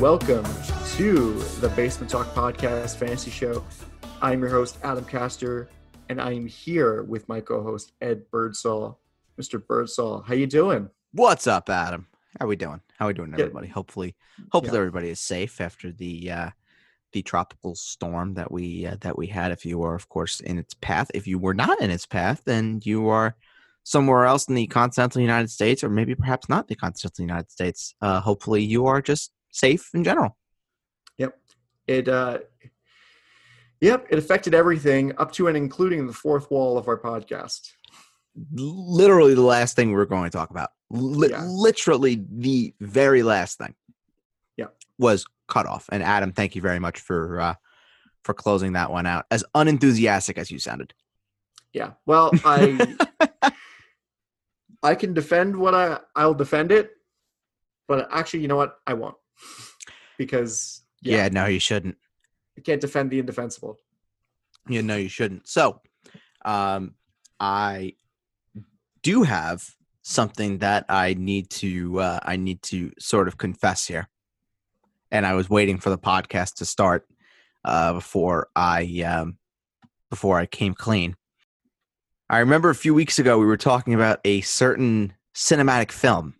Welcome to the Basement Talk Podcast Fantasy Show. I'm your host, Adam Castor, and I'm here with my co-host, Ed Birdsall. Mr. Birdsall, how you doing? What's up, Adam? How are we doing? How are we doing, everybody? Hopefully, hopefully Yeah. everybody is safe after the uh, the tropical storm that we uh, that we had. If you were, of course, in its path. If you were not in its path, then you are somewhere else in the continental United States, or maybe perhaps not the continental United States. Uh, hopefully, you are just safe in general. Yep. It uh Yep, it affected everything up to and including the fourth wall of our podcast. Literally, the last thing we're going to talk about. Li- Yeah. Literally, the very last thing. Yeah. was cut off. And Adam, thank you very much for uh, for closing that one out. As unenthusiastic as you sounded. Yeah. Well, I I can defend what I I'll defend it, but actually, you know what? I won't. Because Yeah, yeah, no, you shouldn't. you can't defend the indefensible. Yeah, no, you shouldn't. So, um, I do have something that I need to uh, I need to sort of confess here, and I was waiting for the podcast to start uh, before I um, before I came clean. I remember a few weeks ago we were talking about a certain cinematic film,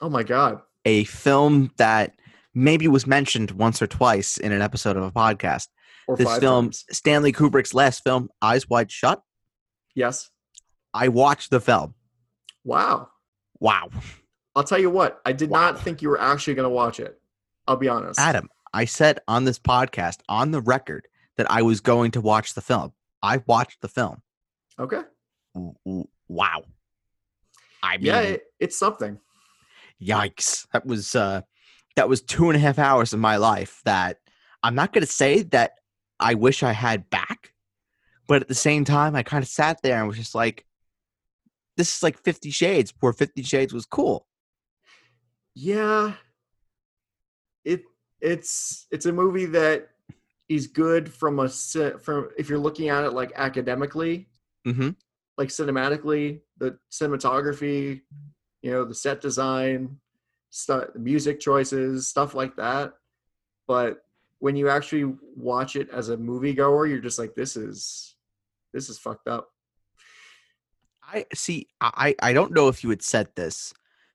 Oh my god. A film that maybe was mentioned once or twice in an episode of a podcast. Or This film, times. Stanley Kubrick's last film, Eyes Wide Shut. Yes. I watched the film. Wow. Wow. I'll tell you what. I did Wow. not think you were actually going to watch it. I'll be honest. Adam, I said on this podcast, on the record, that I was going to watch the film. I watched the film. Okay. Wow. I mean, Yeah, it, it's something. Yikes. That was uh that was two and a half hours of my life that I'm not gonna say that I wish I had back, but at the same time I kind of sat there and was just like, this is like Fifty Shades, where Fifty Shades was cool. Yeah. It it's it's a movie that is good from a from if you're looking at it like academically, Mm-hmm. like cinematically, the cinematography, you know, the set design, stuff, music choices, stuff like that. But when you actually watch it as a moviegoer, you're just like, this is this is fucked up. I see. I I don't know if you had said this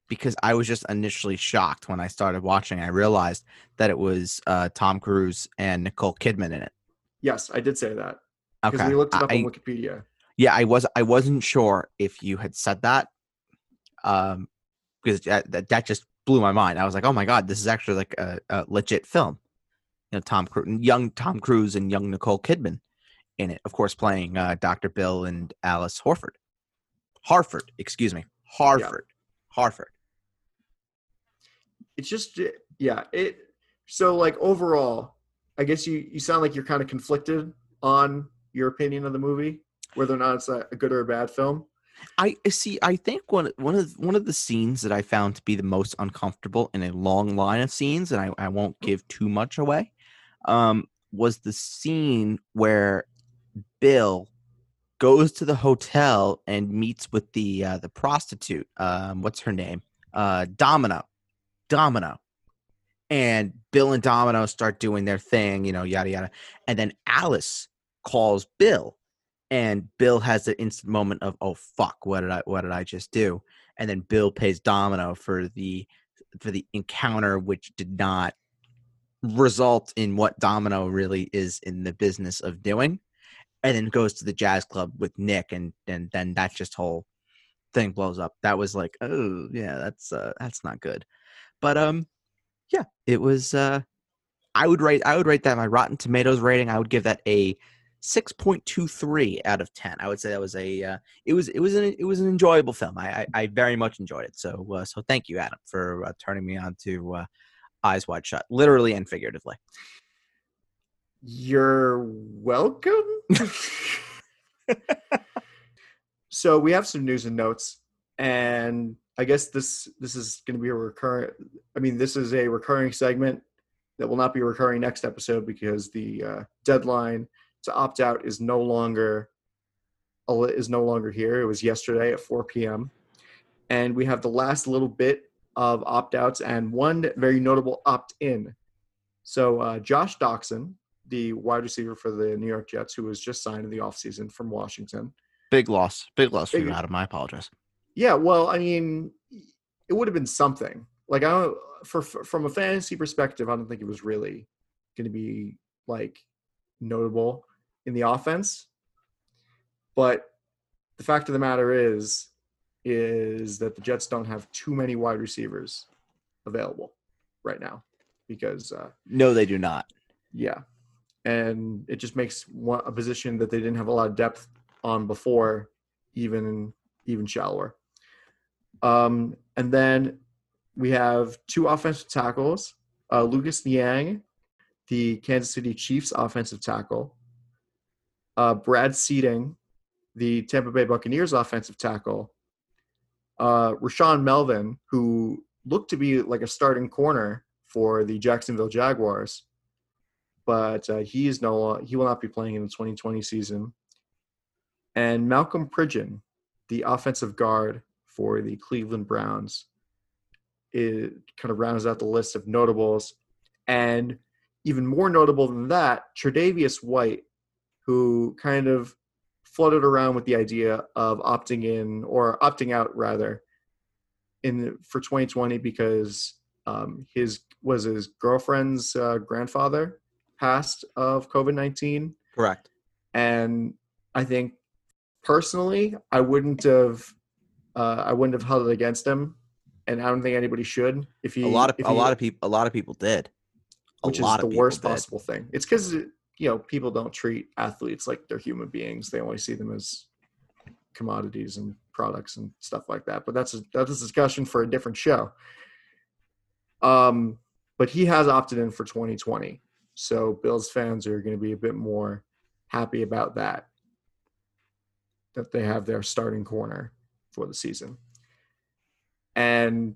because I was just initially shocked when I started watching. I realized that it was uh, Tom Cruise and Nicole Kidman in it. Yes, I did say that because Okay, we looked it up I, on Wikipedia. yeah, I was I wasn't sure if you had said that, um, because that, that just blew my mind. I was like, oh my god, this is actually like a, a legit film. You know, Tom Cruise, young Tom Cruise and young Nicole Kidman in it, of course, playing uh, Dr. Bill and Alice Horford. Harford, excuse me, Harford, Harford. it's just uh, yeah it so like overall i guess you you sound like you're kind of conflicted on your opinion of the movie whether or not it's a, a good or a bad film I uh, see. I think one one of one of the scenes that I found to be the most uncomfortable in a long line of scenes, and I, I won't give too much away, um, was the scene where Bill goes to the hotel and meets with the uh, the prostitute. Um, what's her name? Uh, Domino. Domino. And Bill and Domino start doing their thing, you know, yada yada. And then Alice calls Bill and Bill has the instant moment of oh fuck what did I what did I just do? And then Bill pays Domino for the for the encounter which did not result in what Domino really is in the business of doing and then goes to the jazz club with Nick and and then that just whole thing blows up. That was like oh yeah that's uh that's not good. But um yeah it was uh I would rate I would rate that my Rotten Tomatoes rating. I would give that a 6.23 out of 10 i would say that was a uh, it was it was an it was an enjoyable film. I i, I very much enjoyed it. So uh, so thank you adam for uh, turning me on to uh, eyes wide shut literally and figuratively. You're welcome. So we have some news and notes and i guess this this is going to be a recurring i mean this is a recurring segment that will not be recurring next episode because the uh, deadline to opt out is no longer is no longer here. It was yesterday at 4 p.m. And we have the last little bit of opt outs and one very notable opt in. So, uh, Josh Doctson, the wide receiver for the New York Jets, who was just signed in the offseason from Washington. Big loss. Big loss for Big- you, Adam. I apologize. Yeah, well, I mean, it would have been something. Like I don't for, for from a fantasy perspective, I don't think it was really going to be like notable in the offense. But the fact of the matter is is that the Jets don't have too many wide receivers available right now because uh No, they do not. yeah. And it just makes one, a position that they didn't have a lot of depth on before even even shallower. Um, and then we have two offensive tackles, uh, Lucas Niang, the Kansas City Chiefs offensive tackle, uh, Brad Seaton, the Tampa Bay Buccaneers offensive tackle, uh, Rashaan Melvin, who looked to be like a starting corner for the Jacksonville Jaguars, but uh, he is no he will not be playing in the 2020 season. And Malcolm Pridgeon, the offensive guard for the Cleveland Browns, it kind of rounds out the list of notables. And even more notable than that, Tre'Davious White, who kind of floated around with the idea of opting in or opting out rather in for 2020 because um, his was his girlfriend's uh, grandfather passed of COVID-19 Correct. and I think personally, I wouldn't have, uh, I wouldn't have held it against him, and I don't think anybody should. If he, A lot of a he- lot of people a lot of people did. A which is the worst did. possible thing. It's because you know people don't treat athletes like they're human beings; they only see them as commodities and products and stuff like that. But that's a, that's a discussion for a different show. Um, but he has opted in for 2020, so Bills fans are going to be a bit more happy about that. That they have their starting corner for the season, and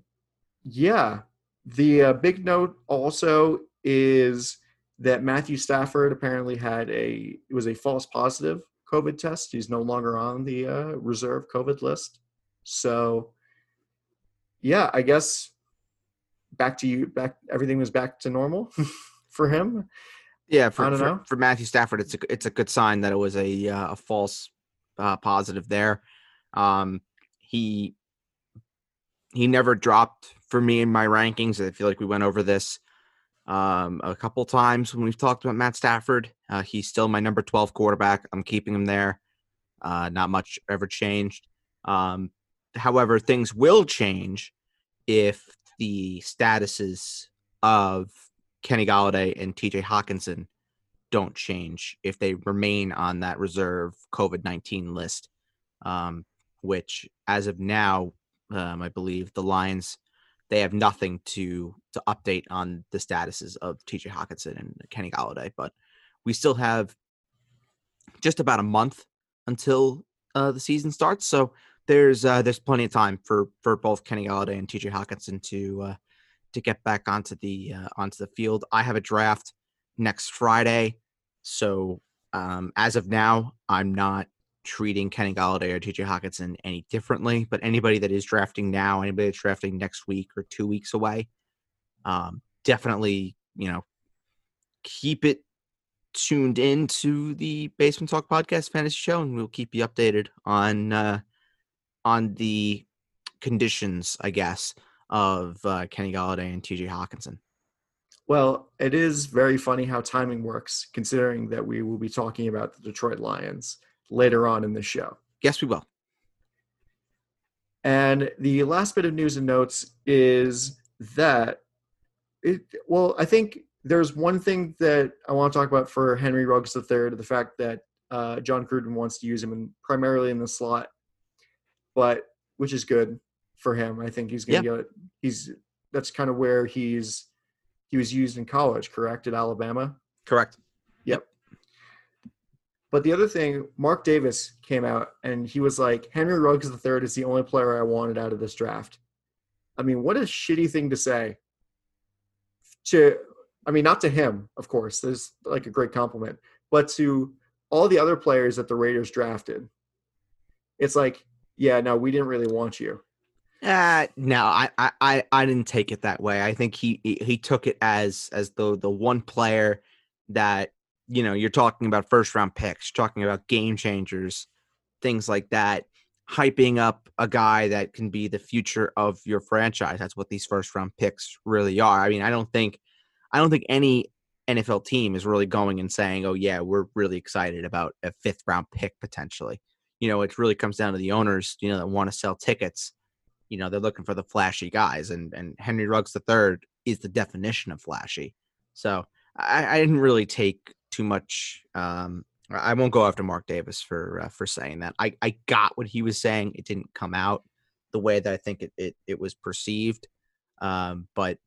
yeah, the uh, big note also is that Matthew Stafford apparently had a it was a false positive COVID test. He's no longer on the uh, reserve COVID list. So, yeah, I guess back to you. Back everything was back to normal for him. Yeah, for, I don't for, know. for Matthew Stafford, it's a it's a good sign that it was a uh, a false uh, positive there. Um, he he never dropped for me in my rankings. I feel like we went over this um, a couple times when we've talked about Matt Stafford. Uh, he's still my number twelve quarterback. I'm keeping him there. Uh, not much ever changed. Um, however, things will change if the statuses of Kenny Golladay and TJ Hockenson don't change if they remain on that reserve COVID 19 list, um, which as of now, um, I believe the Lions, they have nothing to, to update on the statuses of TJ Hockenson and Kenny Golladay, but we still have just about a month until uh, the season starts. So there's uh, there's plenty of time for for both Kenny Golladay and TJ Hockenson to uh, to get back onto the uh, onto the field. I have a draft next Friday, so um, as of now, I'm not treating Kenny Golladay or TJ Hockenson any differently. But anybody that is drafting now, anybody that's drafting next week or two weeks away, um, definitely you know keep it tuned in to the Basement Talk Podcast Fantasy Show, and we'll keep you updated on uh, on the conditions, I guess, of uh, Kenny Golladay and TJ Hockenson. Well, it is very funny how timing works, considering that we will be talking about the Detroit Lions later on in the show. Yes, we will. And the last bit of news and notes is that it well, I think there's one thing that I want to talk about for Henry Ruggs III, the fact that uh, Jon Gruden wants to use him in, primarily in the slot, but which is good for him. I think he's going to get he's that's kind of where he's he was used in college, correct, at Alabama. Correct. But the other thing, Mark Davis came out and he was like, Henry Ruggs III is the only player I wanted out of this draft. I mean, what a shitty thing to say. To, I mean, not to him, of course. There's like a great compliment, but to all the other players that the Raiders drafted. It's like, yeah, no, we didn't really want you. Uh, no, I, I, I, didn't take it that way. I think he, he he took it as as the the one player that you know you're talking about first round picks, talking about game changers, things like that, hyping up a guy that can be the future of your franchise. That's what these first round picks really are. I mean, I don't think I don't think any NFL team is really going and saying, "Oh yeah, we're really excited about a fifth round pick potentially." You know, it really comes down to the owners, you know, that want to sell tickets. You know, they're looking for the flashy guys, and and Henry Ruggs III is the definition of flashy. So I, I didn't really take too much. Um, I won't go after Mark Davis for uh, for saying that. I I got what he was saying. It didn't come out the way that I think it it, it was perceived. Um, but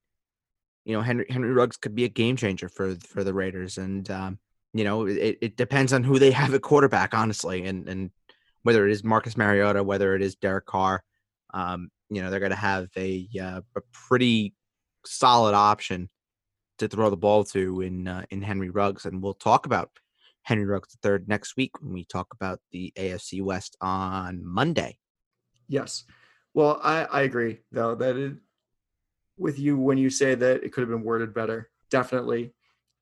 you know, Henry Henry Ruggs could be a game changer for for the Raiders, and um, you know, it, it depends on who they have at quarterback, honestly, and and whether it is Marcus Mariota, whether it is Derek Carr, um, you know, they're going to have a uh, a pretty solid option to throw the ball to in uh, in Henry Ruggs, and we'll talk about Henry Ruggs III next week when we talk about the AFC West on Monday. Yes. Well, I, I agree though that it, with you when you say that it could have been worded better. Definitely.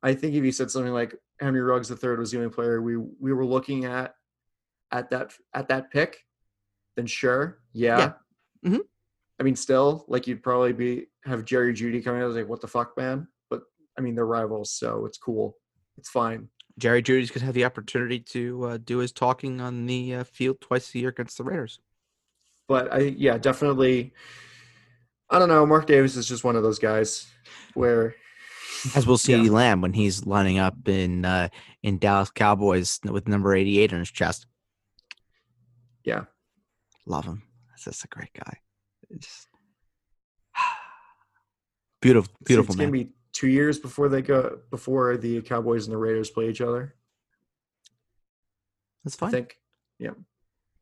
I think if you said something like Henry Ruggs III was the only player we we were looking at at that at that pick, then sure, yeah. yeah. Mm-hmm. I mean, still, like you'd probably be have Jerry Jeudy coming out like, "What the fuck, man?" But I mean, they're rivals, so it's cool. It's fine. Jerry Jeudy's gonna have the opportunity to uh, do his talking on the uh, field twice a year against the Raiders. But I, yeah, definitely. I don't know. Mark Davis is just one of those guys where, as we'll see yeah. Lamb when he's lining up in uh, in Dallas Cowboys with number eighty eight on his chest. Yeah, love him. That's just a great guy. It's beautiful, beautiful it's man. Gonna be two years before they go before the Cowboys and the Raiders play each other. That's fine. I think. Yeah.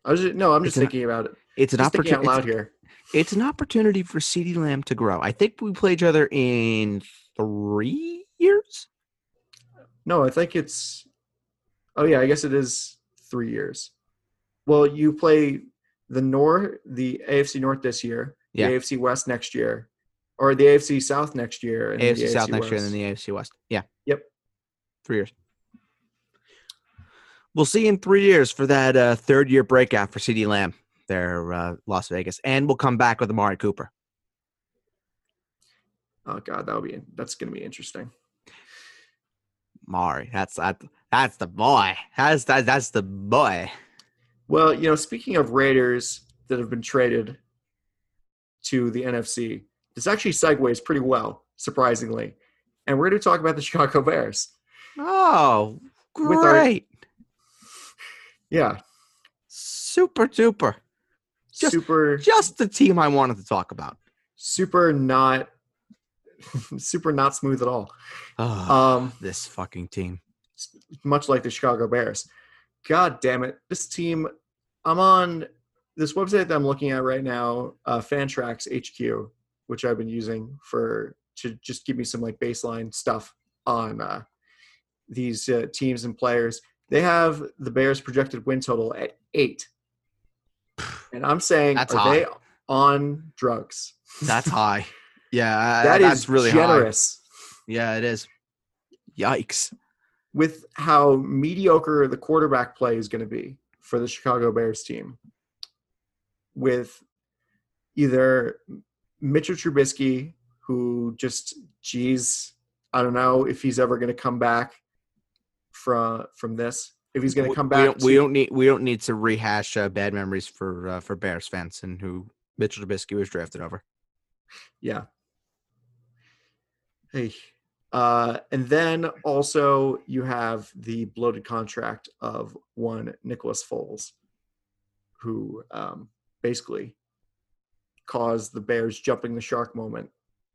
I was just, no. I'm just it's thinking an, about it. It's an opportunity out loud here. It's an opportunity for CeeDee Lamb to grow. I think we play each other in three years. No, I think it's. Oh yeah, I guess it is three years. Well, you play the North, the AFC North this year, yeah. the AFC West next year, or the AFC South next year, and AFC, AFC South West. next year, and then the AFC West. Yeah. Yep. Three years. We'll see in three years for that uh, third year breakout for CeeDee Lamb there, uh, Las Vegas, and we'll come back with Amari Cooper. Oh God, that'll be that's going to be interesting. Mari, that's that, that's the boy. That's that, that's the boy. Well, you know, speaking of Raiders that have been traded to the NFC, this actually segues pretty well, surprisingly. And we're going to talk about the Chicago Bears. Oh, great. Our, yeah. Super duper. Just, super. Just the team I wanted to talk about. Super not. super not smooth at all. Oh, um, this fucking team. Much like the Chicago Bears. God damn it. This team, I'm on this website that I'm looking at right now, uh, Fantrax HQ, which I've been using for to just give me some like baseline stuff on uh, these uh, teams and players. They have the Bears projected win total at eight, and I'm saying, that's are high. they on drugs? That's high. Yeah, that that's is really generous. High. Yeah, it is. Yikes! With how mediocre the quarterback play is going to be for the Chicago Bears team, with either Mitchell Trubisky, who just, geez, I don't know if he's ever going to come back from from this. If he's going to come back, we don't, to, we don't, need we don't need to rehash uh, bad memories for uh, for Bears fans and who Mitchell Trubisky was drafted over. Yeah. Hey, uh, and then also you have the bloated contract of one Nicholas Foles, who um, basically caused the Bears jumping the shark moment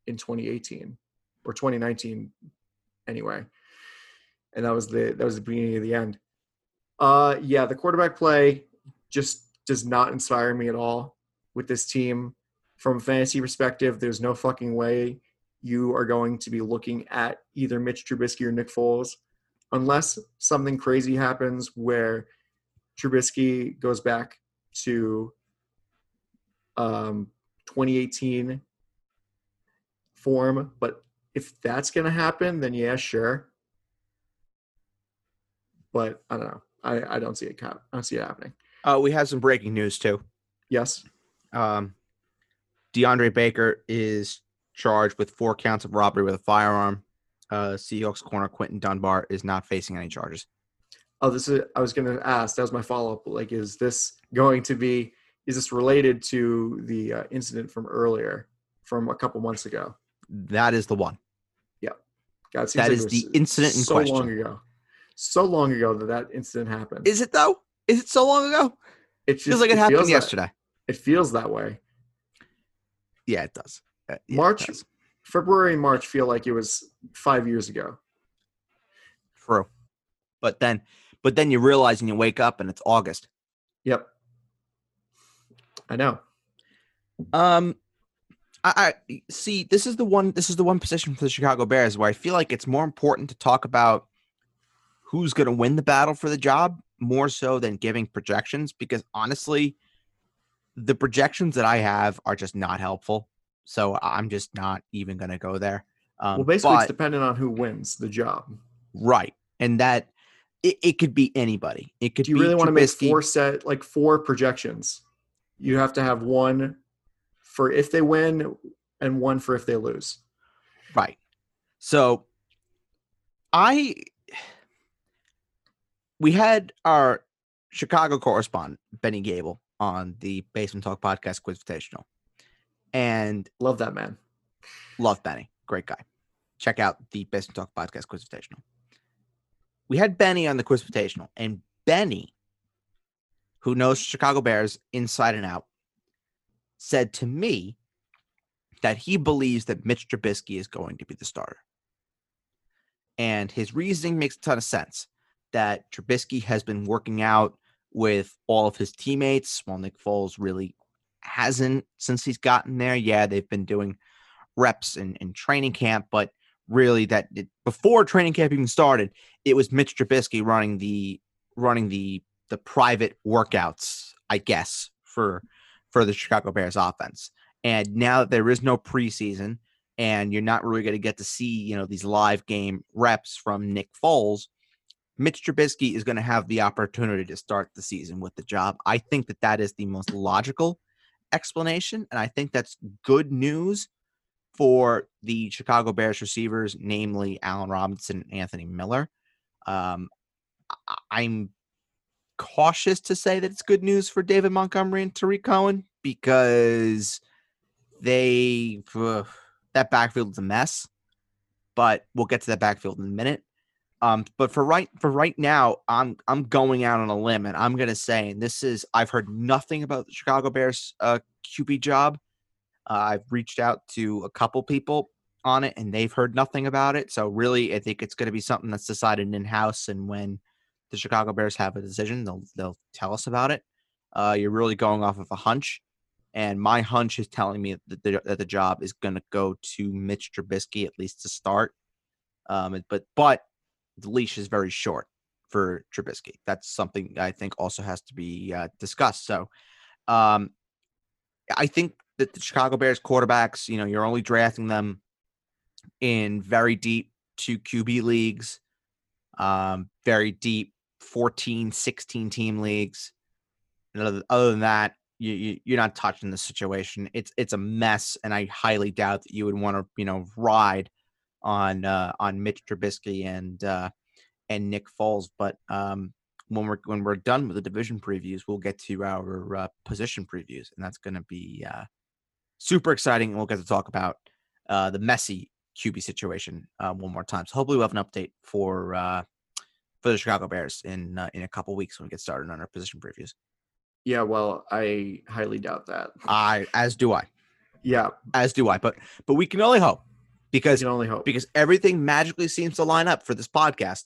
in 2018 or 2019 anyway. And that was the that was the beginning of the end. Uh yeah, the quarterback play just does not inspire me at all with this team. From fantasy perspective, there's no fucking way you are going to be looking at either Mitch Trubisky or Nick Foles unless something crazy happens where Trubisky goes back to um, 2018 form. But if that's going to happen, then yeah, sure. But I don't know. I, I don't see it. I don't see it happening. Uh, we have some breaking news too. Yes. Um, DeAndre Baker is charged with four counts of robbery with a firearm. Uh, Seahawks corner Quinton Dunbar is not facing any charges. Oh, this is. I was going to ask. That was my follow up. Like, is this going to be? Is this related to the uh, incident from earlier, from a couple months ago? That is the one. Yeah, God, that like is the incident in so question. So long ago. So long ago that that incident happened. Is it though? Is it so long ago? It just, feels like it, it happened yesterday. That, it feels that way. Yeah, it does. Uh, yeah, March, it does. February, and March feel like it was five years ago. True, but then, but then you realize and you wake up and it's August. Yep, I know. Um, I, I see. This is the one. This is the one position for the Chicago Bears where I feel like it's more important to talk about who's going to win the battle for the job more so than giving projections because honestly, the projections that I have are just not helpful. So I'm just not even going to go there. Um, well, basically, but, it's dependent on who wins the job. Right. And that it, it could be anybody. It could Do you be really want to make four set like four projections? You have to have one for if they win and one for if they lose. Right. So I we had our Chicago correspondent Benny Gable on the Basement Talk podcast Quizvitational, and Love that man. love Benny, great guy. Check out the Basement Talk podcast Quizvitational. We had Benny on the Quizvitational, and Benny, who knows Chicago Bears inside and out, said to me that he believes that Mitch Trubisky is going to be the starter. And his reasoning makes a ton of sense that Trubisky has been working out with all of his teammates while Nick Foles really hasn't since he's gotten there. Yeah, they've been doing reps and, in training camp, but really that it, before training camp even started, it was Mitch Trubisky running the running the the private workouts, I guess, for for the Chicago Bears offense. And now that there is no preseason and you're not really going to get to see, you know, these live game reps from Nick Foles, Mitch Trubisky is going to have the opportunity to start the season with the job. I think that that is the most logical explanation. And I think that's good news for the Chicago Bears receivers, namely Allen Robinson and Anthony Miller. Um, I'm cautious to say that it's good news for David Montgomery and Tarik Cohen because they ugh, that backfield is a mess. But we'll get to that backfield in a minute. Um, but for right for right now, I'm I'm going out on a limb and I'm gonna say, and this is I've heard nothing about the Chicago Bears uh, QB job. Uh, I've reached out to a couple people on it, and they've heard nothing about it. So really, I think it's to be something that's decided in house. And when the Chicago Bears have a decision, they'll they'll tell us about it. Uh, you're really going off of a hunch, and my hunch is telling me that the, that the job is going to go to Mitch Trubisky at least to start. Um, but but the leash is very short for Trubisky. That's something I think also has to be uh, discussed. So, um, I think that the Chicago Bears quarterbacks, you know, you're only drafting them in very deep two QB leagues, um, very deep 14, 16 team leagues. And other, than that, you, you you're not touching the situation. It's it's a mess, and I highly doubt that you would want to you know ride on uh, on Mitch Trubisky and uh, and Nick Foles. But um, when we're when we're done with the division previews, we'll get to our uh, position previews, and that's going to be uh, super exciting. And we'll get to talk about uh, the messy QB situation uh, one more time. So hopefully we'll have an update for uh, for the Chicago Bears in uh, in a couple weeks when we get started on our position previews. Yeah, well, I highly doubt that. I as do I, Yeah, as do I. But but we can only hope because can only hope. because everything magically seems to line up for this podcast.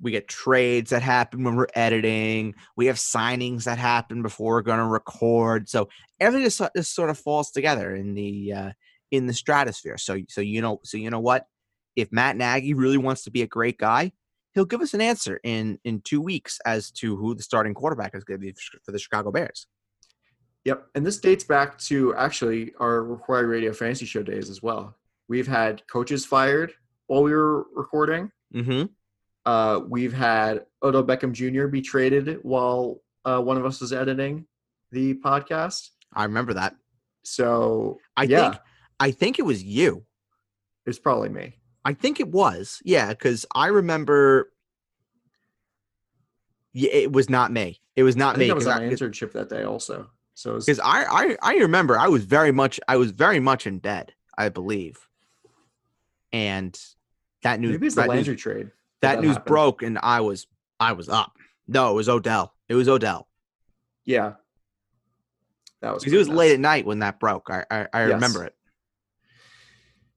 We get trades that happen when we're editing. We have signings that happen before we're going to record. So everything just, just sort of falls together in the uh, in the stratosphere. So so you know so you know what? If Matt Nagy really wants to be a great guy, he'll give us an answer in in two weeks as to who the starting quarterback is going to be for the Chicago Bears. Yep. And this dates back to actually our required radio fantasy show days as well. We've had coaches fired while we were recording. Mm-hmm. Uh, we've had Odell Beckham Jr. be traded while uh, one of us was editing the podcast. I remember that. So I yeah, think I think it was you. it's probably me. I think it was. Yeah, because I remember. Yeah, it was not me. It was I not think me I was on I, an internship that day also. So because was, I, I I remember I was very much I was very much in bed. I believe, and that news maybe it's the that news, trade. that that news happened. broke, and I was I was up. No, it was Odell. It was Odell. Yeah. That was Because it was pretty late at night when that broke. I I, I Yes. remember it.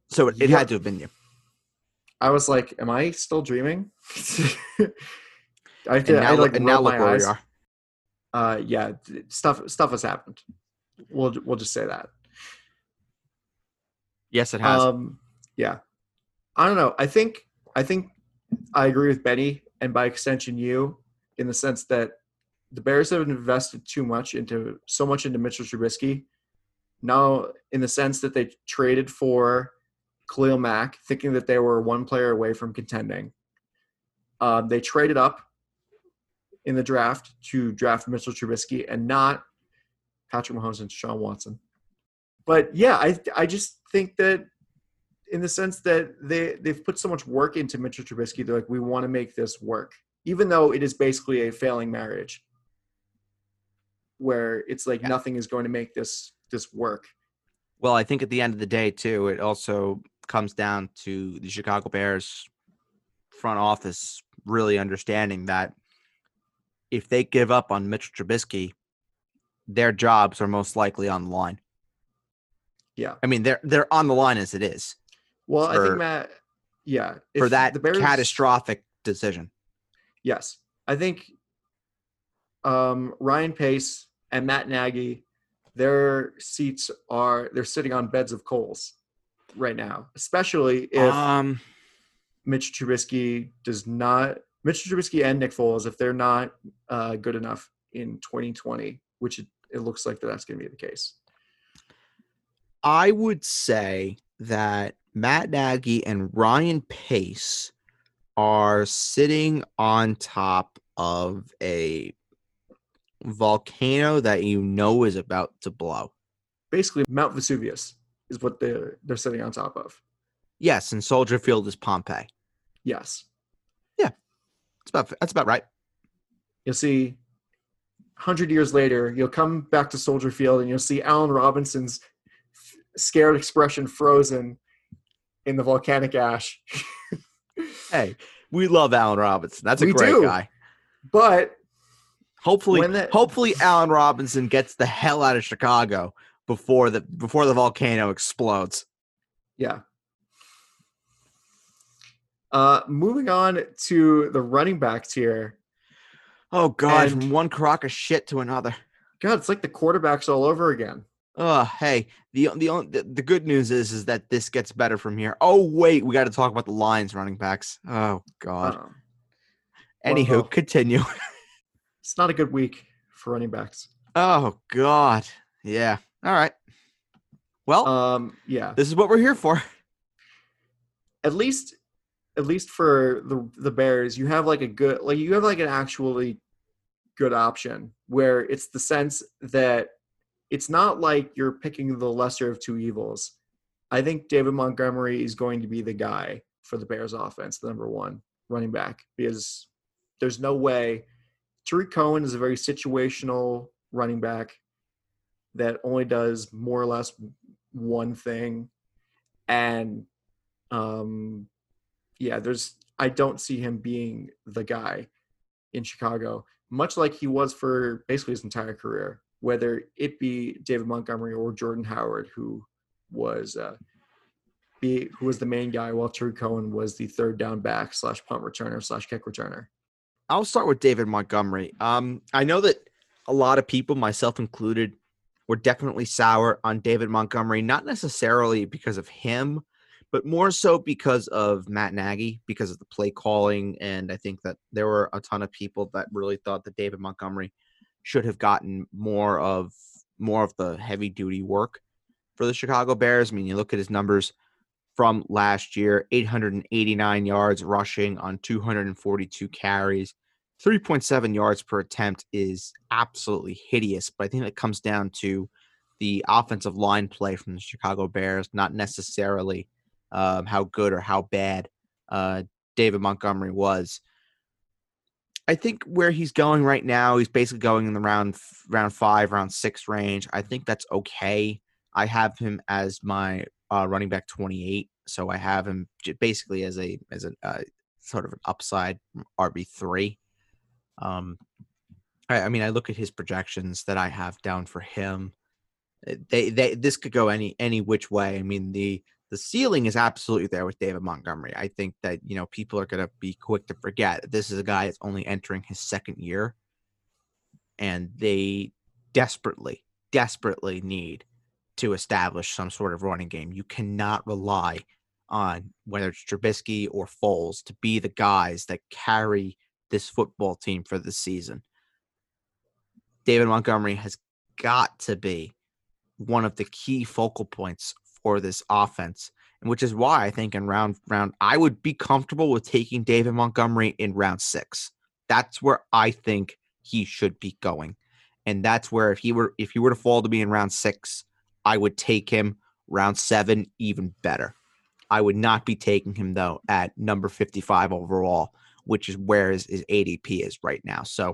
So it, it had to have been you. I was like, am I still dreaming? I had And to, I now, look- like and now look where eyes. we are. Uh, yeah, stuff stuff has happened. We'll we'll just say that. Yes, it has. Um, yeah, I don't know. I think I think I agree with Benny and by extension you in the sense that the Bears have invested too much into so much into Mitchell Trubisky. Now, in the sense that they traded for Khalil Mack, thinking that they were one player away from contending. Um, they traded up in the draft to draft Mitchell Trubisky and not Patrick Mahomes and Sean Watson. But yeah, I I just think that in the sense that they they've put so much work into Mitchell Trubisky, they're like, we want to make this work, even though it is basically a failing marriage, where it's like Yeah. nothing is going to make this this work. Well, I think at the end of the day, too, it also comes down to the Chicago Bears front office really understanding that if they give up on Mitch Trubisky, their jobs are most likely on the line. Yeah. I mean, they're they're on the line as it is Well, I think Matt, yeah, for that the Bears- catastrophic decision. Yes, I think um, Ryan Pace and Matt Nagy, their seats are they're sitting on beds of coals right now, especially if um, Mitch Trubisky does not Mitch Trubisky and Nick Foles if they're not uh, good enough in 2020, which it, it looks like that that's going to be the case. I would say that Matt Nagy and Ryan Pace are sitting on top of a volcano that you know is about to blow. Basically, Mount Vesuvius is what they're they're sitting on top of. Yes, and Soldier Field is Pompeii. Yes, Yeah, That's about that's about right. you'll see. Hundred years later, you'll come back to Soldier Field and you'll see Allen Robinson's f- scared expression frozen in the volcanic ash. Hey, we love Allen Robinson. That's a We great do. guy. but Hopefully, When the- hopefully Allen Robinson gets the hell out of Chicago before the before the volcano explodes. Yeah. Uh, moving on to the running backs here. Oh God, And- from one crock of shit to another. God, it's like the quarterbacks all over again. Oh, hey, the the on- the, the good news is is that this gets better from here. Oh wait, we got to talk about the Lions running backs. Oh God. Um, Anywho, well- continue. it's not a good week for running backs. Oh God. Yeah. All right. Well, Um, yeah, this is what we're here for. at least, at least for the the Bears, you have like a good, like you have like an actually good option where it's the sense that it's not like you're picking the lesser of two evils. I think David Montgomery is going to be the guy for the Bears offense, the number one running back, because there's no way. Tarik Cohen is a very situational running back that only does more or less one thing. And um, yeah, there's I don't see him being the guy in Chicago, much like he was for basically his entire career, whether it be David Montgomery or Jordan Howard, who was uh, the who was the main guy, while Tarik Cohen was the third down back slash punt returner slash kick returner. I'll start with David Montgomery. Um, I know that a lot of people, myself included, were definitely sour on David Montgomery, not necessarily because of him, but more so because of Matt Nagy, because of the play calling. And I think that there were a ton of people that really thought that David Montgomery should have gotten more of more of the heavy duty work for the Chicago Bears. I mean, you look at his numbers from last year 889 yards rushing on 242 carries. 3.7 yards per attempt is absolutely hideous, but I think it comes down to the offensive line play from the Chicago Bears, not necessarily um, how good or how bad uh, David Montgomery was. I think where he's going right now, he's basically going in the round round five, round six range. I think that's okay. I have him as my uh, running back 28, so I have him basically as a as a uh, sort of an upside RB three. Um, I, I mean, I look at his projections that I have down for him. Eh, they they this could go any any which way. I mean the the ceiling is absolutely there with David Montgomery. I think that you know people are going to be quick to forget this is a guy that's only entering his second year, and they desperately, desperately need to establish some sort of running game. You cannot rely on whether it's Trubisky or Foles to be the guys that carry this football team for the season. David Montgomery has got to be one of the key focal points for this offense, and which is why I think in round round I would be comfortable with taking David Montgomery in round six. That's where I think he should be going, and that's where if he were if he were to fall to me in round six, I would take him round seven even better. I would not be taking him though at number fifty five overall, which is where his, his ADP is right now. So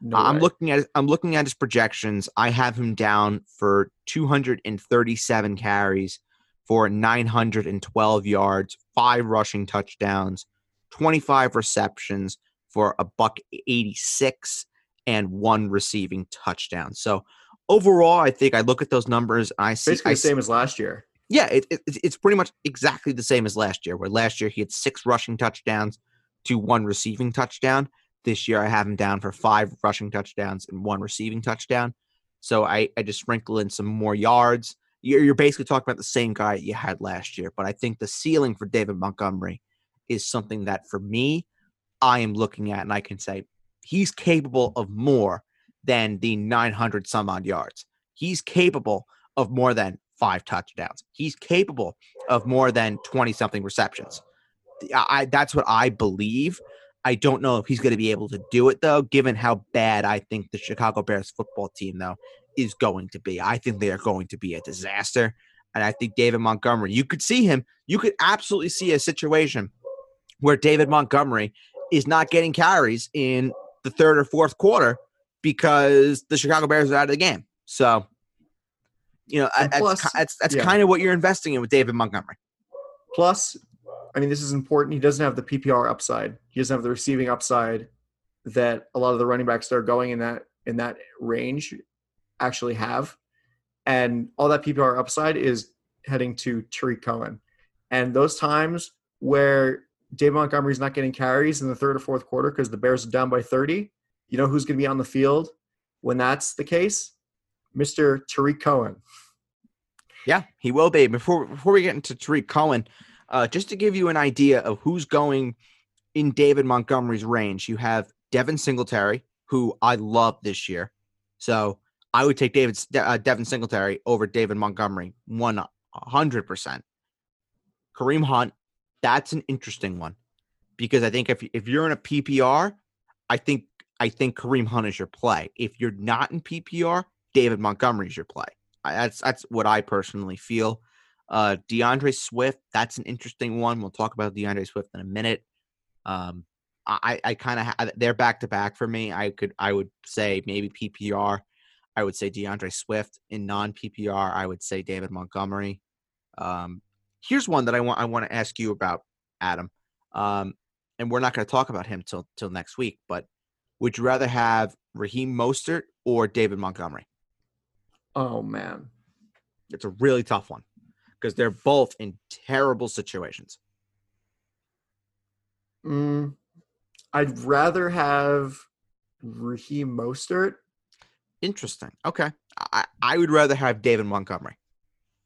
no I'm looking at I'm looking at his projections. I have him down for 237 carries for 912 yards, five rushing touchdowns, 25 receptions for a buck 86 and one receiving touchdown. So overall, I think I look at those numbers. I see basically I the same as last year. Yeah, it, it, it's pretty much exactly the same as last year. Where last year he had six rushing touchdowns to one receiving touchdown. This year, I have him down for five rushing touchdowns and one receiving touchdown. So I, I just sprinkle in some more yards. You're, you're basically talking about the same guy you had last year. But I think the ceiling for David Montgomery is something that for me, I am looking at and I can say he's capable of more than the 900 some odd yards. He's capable of more than five touchdowns. He's capable of more than 20 something receptions. I, that's what I believe. I don't know if he's going to be able to do it though, given how bad I think the Chicago Bears football team though is going to be. I think they are going to be a disaster. And I think David Montgomery, you could see him, you could absolutely see a situation where David Montgomery is not getting carries in the third or fourth quarter because the Chicago Bears are out of the game. So, you know, plus, that's, that's, that's yeah. kind of what you're investing in with David Montgomery. Plus, I mean, this is important. He doesn't have the PPR upside. He doesn't have the receiving upside that a lot of the running backs that are going in that in that range actually have. And all that PPR upside is heading to Tarik Cohen. And those times where Dave Montgomery's not getting carries in the third or fourth quarter because the Bears are down by 30, you know who's going to be on the field when that's the case? Mr. Tarik Cohen. Yeah, he will be. Before before we get into Tarik Cohen, uh, just to give you an idea of who's going in David Montgomery's range, you have Devin Singletary, who I love this year. So I would take David uh, Devin Singletary over David Montgomery 100%. Kareem Hunt, that's an interesting one because I think if if you're in a PPR, I think I think Kareem Hunt is your play. If you're not in PPR, David Montgomery is your play. I, that's that's what I personally feel. Uh, D'Andre Swift, that's an interesting one. We'll talk about D'Andre Swift in a minute. Um, I, I kind of ha- they're back to back for me. I could I would say maybe PPR. I would say D'Andre Swift in non PPR. I would say David Montgomery. Um, here's one that I want I want to ask you about, Adam. Um, and we're not going to talk about him till till next week. But would you rather have Raheem Mostert or David Montgomery? Oh man, it's a really tough one because they're both in terrible situations. Mm, I'd rather have Raheem Mostert. Interesting. Okay. I, I would rather have David Montgomery.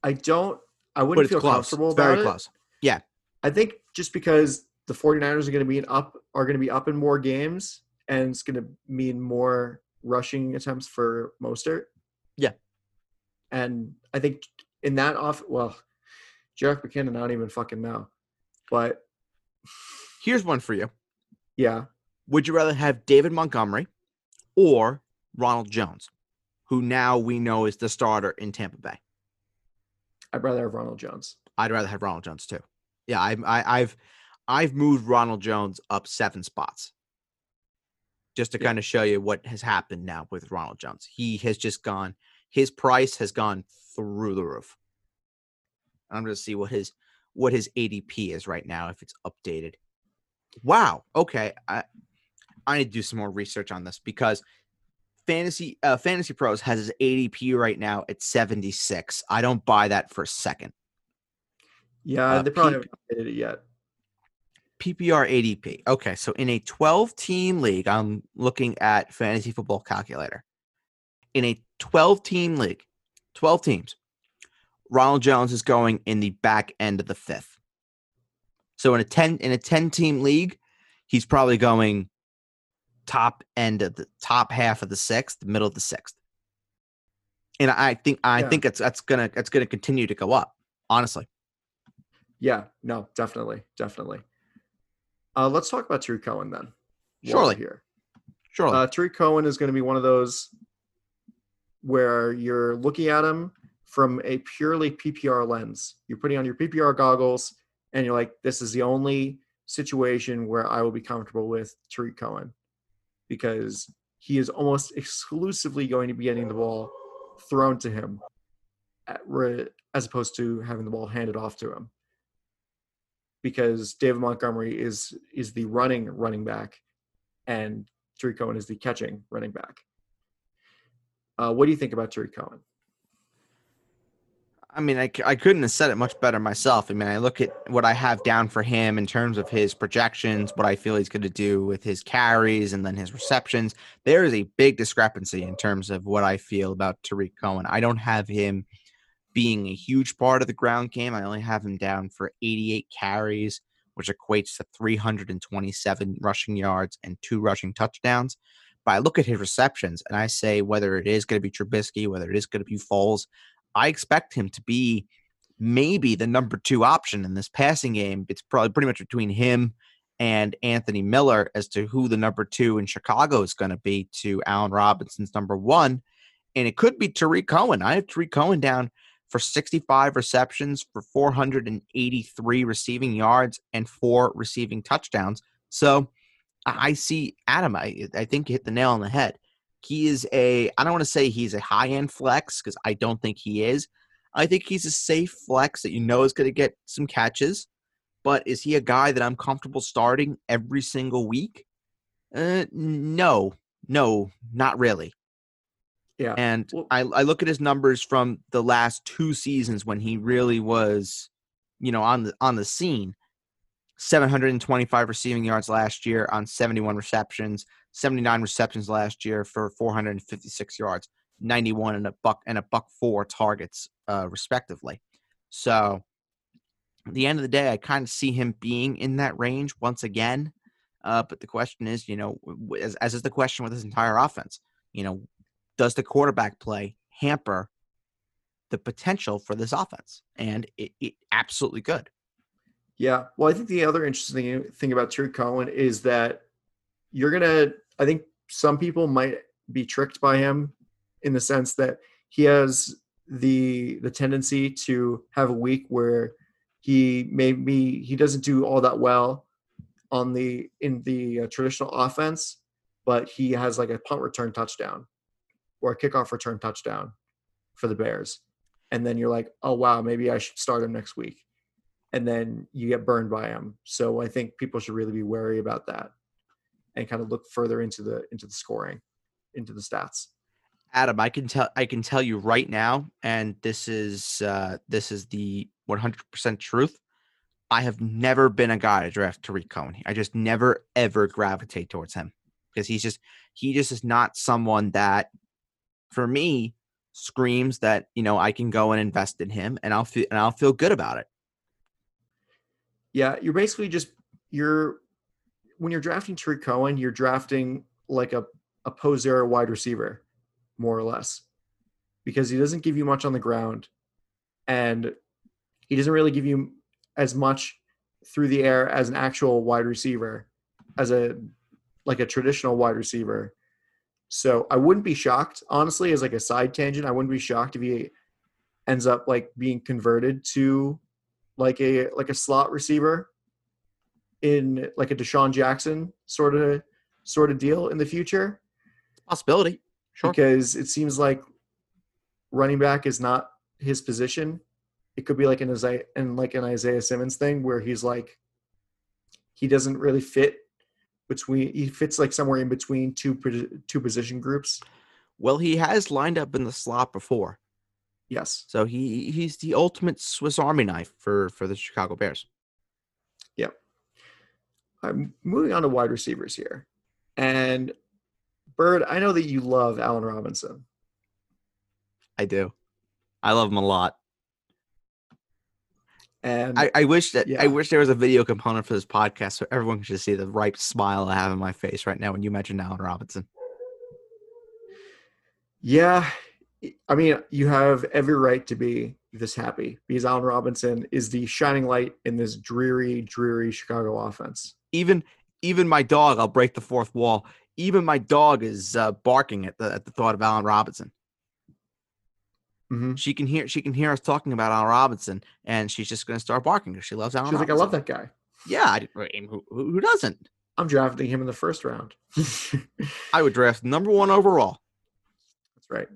I don't I wouldn't feel close. comfortable it's about very it. close. Yeah. I think just because the 49ers are going to be up are going to be up in more games and it's going to mean more rushing attempts for Mostert. Yeah. And I think in that off, well, Jerick McKinnon, I don't even fucking know. But Here's one for you. yeah, Would you rather have David Montgomery or Ronald Jones, who now we know is the starter in Tampa Bay? I'd rather have Ronald Jones. I'd rather have Ronald Jones too. Yeah, I, I, I've I've moved Ronald Jones up seven spots just to Yeah. kind of show you what has happened now with Ronald Jones. He has just gone. His price has gone through the roof. I'm going to see what his what his ADP is right now if it's updated. Wow. Okay. I I need to do some more research on this because fantasy uh, fantasy pros has his ADP right now at 76. I don't buy that for a second. Yeah, Uh, they probably Pete- haven't updated it yet. PPR ADP. Okay, so in a 12 team league, I'm looking at fantasy football calculator. In a 12 team league, 12 teams, Ronald Jones is going in the back end of the fifth. So in a 10 in a 10 team league, he's probably going top end of the top half of the sixth, middle of the sixth. And I think I Yeah. think it's that's gonna that's gonna continue to go up, honestly. Yeah, no, definitely, definitely. Uh, let's talk about Tarik Cohen then. Surely. Here, Surely. uh, Tarik Cohen is going to be one of those where you're looking at him from a purely PPR lens. You're putting on your PPR goggles, and you're like, "This is the only situation where I will be comfortable with Tarik Cohen," because he is almost exclusively going to be getting the ball thrown to him, as opposed to having the ball handed off to him because David Montgomery is is the running running back, and Tarik Cohen is the catching running back. Uh, what do you think about Tarik Cohen? I mean, I, I couldn't have said it much better myself. I mean, I look at what I have down for him in terms of his projections, what I feel he's going to do with his carries and then his receptions. There is a big discrepancy in terms of what I feel about Tarik Cohen. I don't have him being a huge part of the ground game. I only have him down for 88 carries, which equates to 327 rushing yards and two rushing touchdowns. But I look at his receptions and I say whether it is going to be Trubisky, whether it is going to be Foles, I expect him to be maybe the number two option in this passing game. It's probably pretty much between him and Anthony Miller as to who the number two in Chicago is going to be to Allen Robinson's number one. And it could be Tarik Cohen. I have Tarik Cohen down for 65 receptions for 483 receiving yards and four receiving touchdowns. So I see Adam. I, I think you hit the nail on the head. He is a, I don't want to say he's a high end flex because I don't think he is. I think he's a safe flex that you know is going to get some catches. But is he a guy that I'm comfortable starting every single week? Uh, no, no, not really. Yeah, And Well- I, I look at his numbers from the last two seasons when he really was, you know, on the on the scene. 725 receiving yards last year on 71 receptions, 79 receptions last year for 456 yards, 91 and a buck and a buck four targets, uh, respectively. So, at the end of the day, I kind of see him being in that range once again. Uh, but the question is, you know, as, as is the question with his entire offense, you know, does the quarterback play hamper the potential for this offense? And it, it absolutely could. yeah. Well, I think the other interesting thing about Tarik Cohen is that you're gonna. I think some people might be tricked by him in the sense that he has the the tendency to have a week where he maybe he doesn't do all that well on the in the uh, traditional offense, but he has like a punt return touchdown or a kickoff return touchdown for the Bears, and then you're like, oh wow, maybe I should start him next week, and then you get burned by him. So I think people should really be wary about that and kind of look further into the into the scoring, into the stats. Adam, I can tell I can tell you right now, and this is uh, this is the 100% truth. I have never been a guy to draft Tarik Cohen. I just never ever gravitate towards him because he's just he just is not someone that, for me, screams that you know I can go and invest in him and I'll feel and I'll feel good about it. Yeah, you're basically just you're when you're drafting Tarik Cohen, you're drafting like a a post era wide receiver, more or less. because he doesn't give you much on the ground and he doesn't really give you as much through the air as an actual wide receiver as a like a traditional wide receiver so i wouldn't be shocked honestly as like a side tangent i wouldn't be shocked if he ends up like being converted to like a like a slot receiver in like a DeSean Jackson sort of sort of deal in the future Possibility. Sure. because it seems like running back is not his position. It could be like an Isaiah and like an Isaiah Simmons thing where he's like he doesn't really fit between he fits like somewhere in between two two position groups. Well, he has lined up in the slot before. Yes. So he he's the ultimate Swiss Army knife for for the Chicago Bears. I'm moving on to wide receivers here. And Bird, I know that you love Allen Robinson. I do. I love him a lot. And I, I wish that Yeah. I wish there was a video component for this podcast so everyone could just see the ripe smile I have on my face right now when you mention Allen Robinson. Yeah, I mean, you have every right to be this happy because Allen Robinson is the shining light in this dreary, dreary Chicago offense. Even even my dog, I'll break the fourth wall. Even my dog is uh, barking at the at the thought of Allen Robinson. hmm She can hear she can hear us talking about Allen Robinson, and she's just going to start barking because she loves Allen. She's like, I love that guy. Yeah, I, who, who doesn't? I'm drafting him in the first round. I would draft number one overall. That's right.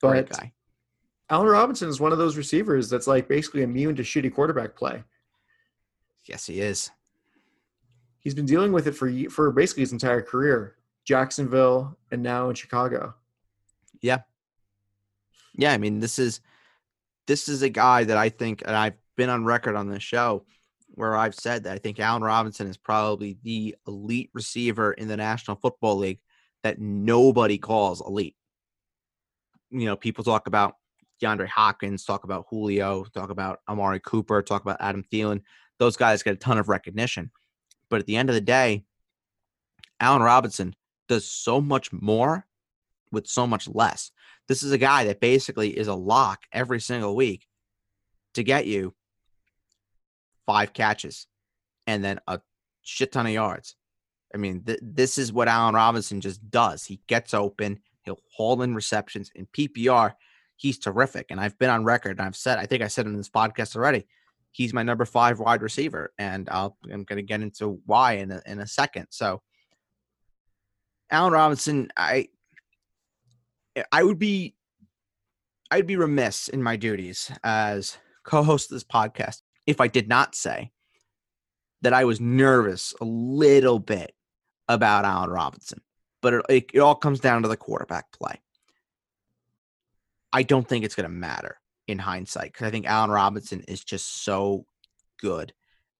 But guy. Allen Robinson is one of those receivers that's like basically immune to shitty quarterback play. Yes, he is. He's been dealing with it for for basically his entire career. Jacksonville and now in Chicago. Yeah. Yeah, I mean, this is this is a guy that I think, and I've been on record on this show where I've said that I think Allen Robinson is probably the elite receiver in the National Football League that nobody calls elite. You know, people talk about DeAndre Hopkins, talk about Julio, talk about Amari Cooper, talk about Adam Thielen. Those guys get a ton of recognition. But at the end of the day, Allen Robinson does so much more with so much less. This is a guy that basically is a lock every single week to get you five catches and then a shit ton of yards. I mean, th- this is what Allen Robinson just does. He gets open, he'll haul in receptions in PPR. He's terrific. And I've been on record and I've said, I think I said in this podcast already, he's my number five wide receiver. And I'll, I'm going to get into why in a, in a second. So, Allen Robinson, I, eh, I would be I'd be remiss in my duties as co-host of this podcast if I did not say that I was nervous a little bit about Allen Robinson. But it, it, it all comes down to the quarterback play. I don't think it's going to matter in hindsight because I think Allen Robinson is just so good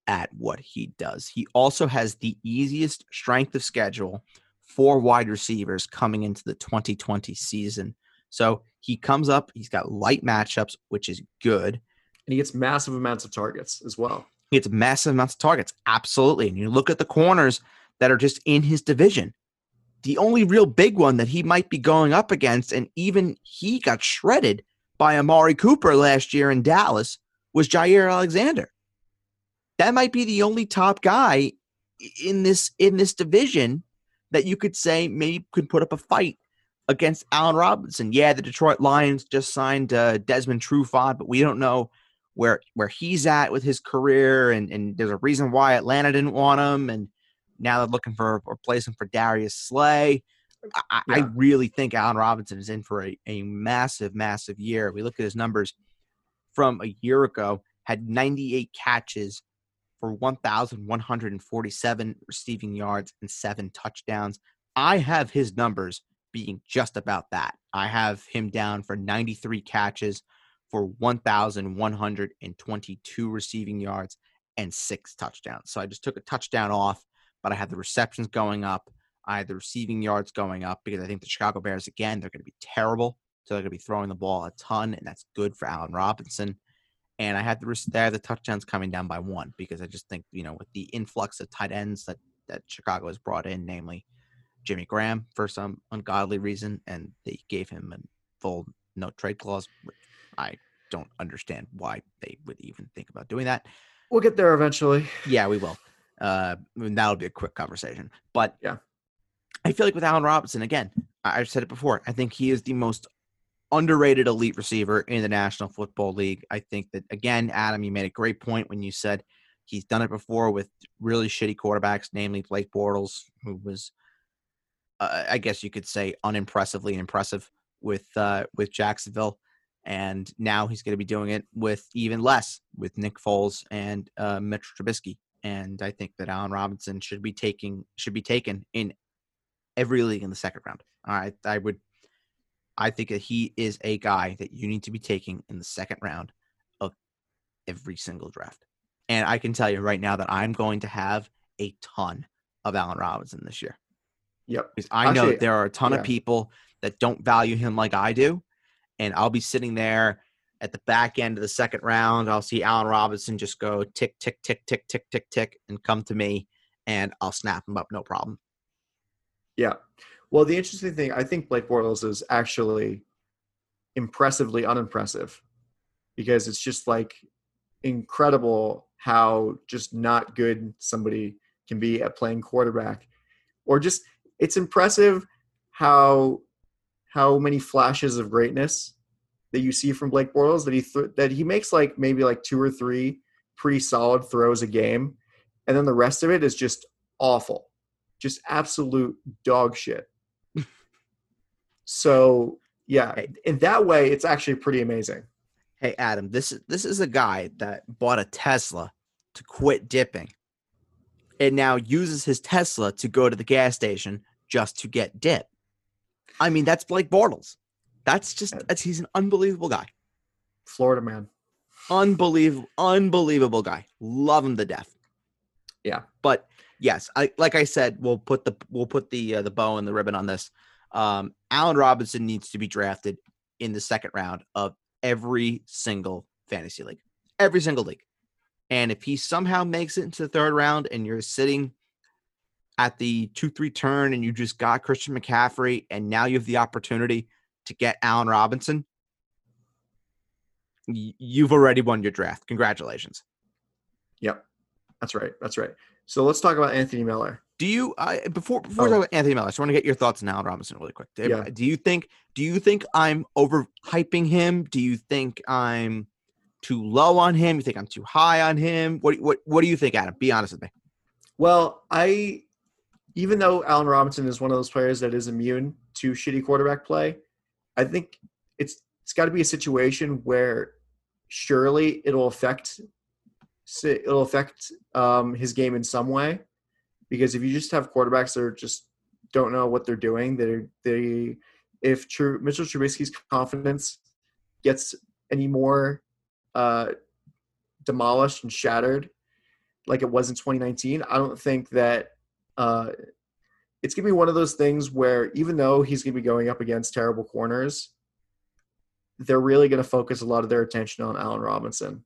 at what he does. He also has the easiest strength of schedule for wide receivers coming into the 2020 season. So he comes up, he's got light matchups, which is good. And he gets massive amounts of targets as well. He gets massive amounts of targets. Absolutely. And you look at the corners that are just in his division. The only real big one that he might be going up against, and even he got shredded by Amari Cooper last year in Dallas, was Jaire Alexander. That might be the only top guy in this in this division that you could say maybe could put up a fight against Allen Robinson. Yeah, the Detroit Lions just signed uh, Desmond Trufant, but we don't know where where he's at with his career, and and there's a reason why Atlanta didn't want him, and now they're looking for a replacement for Darius Slay. I, I- I really think Allen Robinson is in for a, a massive, massive year. We look at his numbers from a year ago, had 98 catches for 1,147 receiving yards and seven touchdowns. I have his numbers being just about that. I have him down for 93 catches for 1,122 receiving yards and six touchdowns. So I just took a touchdown off, but I had the receptions going up. I the receiving yards going up because I think the Chicago Bears, again, they're going to be terrible. So they're going to be throwing the ball a ton, and that's good for Allen Robinson. And I had the I had the touchdowns coming down by one because I just think you know with the influx of tight ends that that Chicago has brought in, namely Jimmy Graham for some ungodly reason, and they gave him a full no trade clause. which I don't understand why they would even think about doing that. We'll get there eventually. Yeah, we will. Uh, that'll be a quick conversation. But Yeah. I feel like with Allen Robinson, again, I've said it before. I think he is the most underrated elite receiver in the National Football League. I think that again, Adam, you made a great point when you said he's done it before with really shitty quarterbacks, namely Blake Bortles, who was, uh, I guess you could say, unimpressively impressive with uh, with Jacksonville, and now he's going to be doing it with even less with Nick Foles and uh, Mitch Trubisky. And I think that Allen Robinson should be taking should be taken in every league in the second round. All right, I would. I think that he is a guy that you need to be taking in the second round of every single draft. And I can tell you right now that I'm going to have a ton of Allen Robinson this year Yep. because I know Actually, that there are a ton yeah. of people that don't value him like I do. And I'll be sitting there at the back end of the second round. I'll see Allen Robinson just go tick, tick, tick, tick, tick, tick, tick, and come to me, and I'll snap him up, no problem. Yeah. Well, the interesting thing, I think Blake Bortles is actually impressively unimpressive because it's just like incredible how just not good somebody can be at playing quarterback or just it's impressive how how many flashes of greatness that you see from Blake Bortles that he th- that he makes like maybe like two or three pretty solid throws a game and then the rest of it is just awful just absolute dog shit. so yeah, in that way, it's actually pretty amazing. Hey Adam, this is this is a guy that bought a Tesla to quit dipping, and now uses his Tesla to go to the gas station just to get dip. I mean, that's Blake Bortles. That's just that's, he's an unbelievable guy. Florida man. unbelievable unbelievable guy love him to death Yeah. but yes i like i said we'll put the we'll put the uh, the bow and the ribbon on this um allen robinson needs to be drafted in the second round of every single fantasy league every single league and if he somehow makes it into the third round and you're sitting at the 2-3 turn and you just got christian mccaffrey and now you have the opportunity to get allen robinson you've already won your draft. Congratulations. Yep. That's right. That's right. So let's talk about Anthony Miller. Do you I before before Oh. talk about Anthony Miller, I just want to get your thoughts on Allen Robinson really quick. Do- Yeah. Do you think do you think I'm overhyping him? Do you think I'm too low on him? You think I'm too high on him? What what what do you think, Adam? Be honest with me. Well, I even though Allen Robinson is one of those players that is immune to shitty quarterback play, I think it's it's got to be a situation where surely it'll affect it'll affect um, his game in some way. Because if you just have quarterbacks that just don't know what they're doing, they they if Tru, Mitchell Trubisky's confidence gets any more uh, demolished and shattered like it was in 2019, I don't think that uh, it's to be one of those things where even though he's to be going up against terrible corners, they're really going to focus a lot of their attention on Allen Robinson,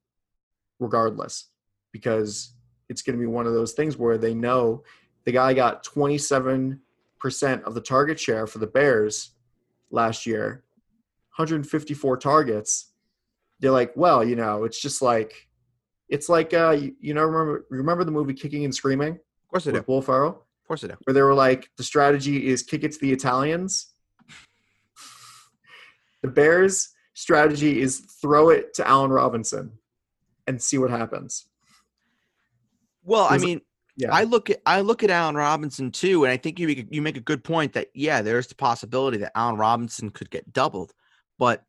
regardless, because it's going to be one of those things where they know the guy got 27% of the target share for the Bears last year, 154 targets. They're like, well, you know, it's just like, it's like, uh, you, you know, remember remember the movie Kicking and Screaming Of course I do. Of with Will Ferrell? course I do. where they were like the strategy is kick it to the Italians. The Bears' strategy is throw it to Allen Robinson and see what happens. Well, I mean, Yeah. I look at I look at Allen Robinson too, and I think you make a, you make a good point that yeah, there's the possibility that Allen Robinson could get doubled, but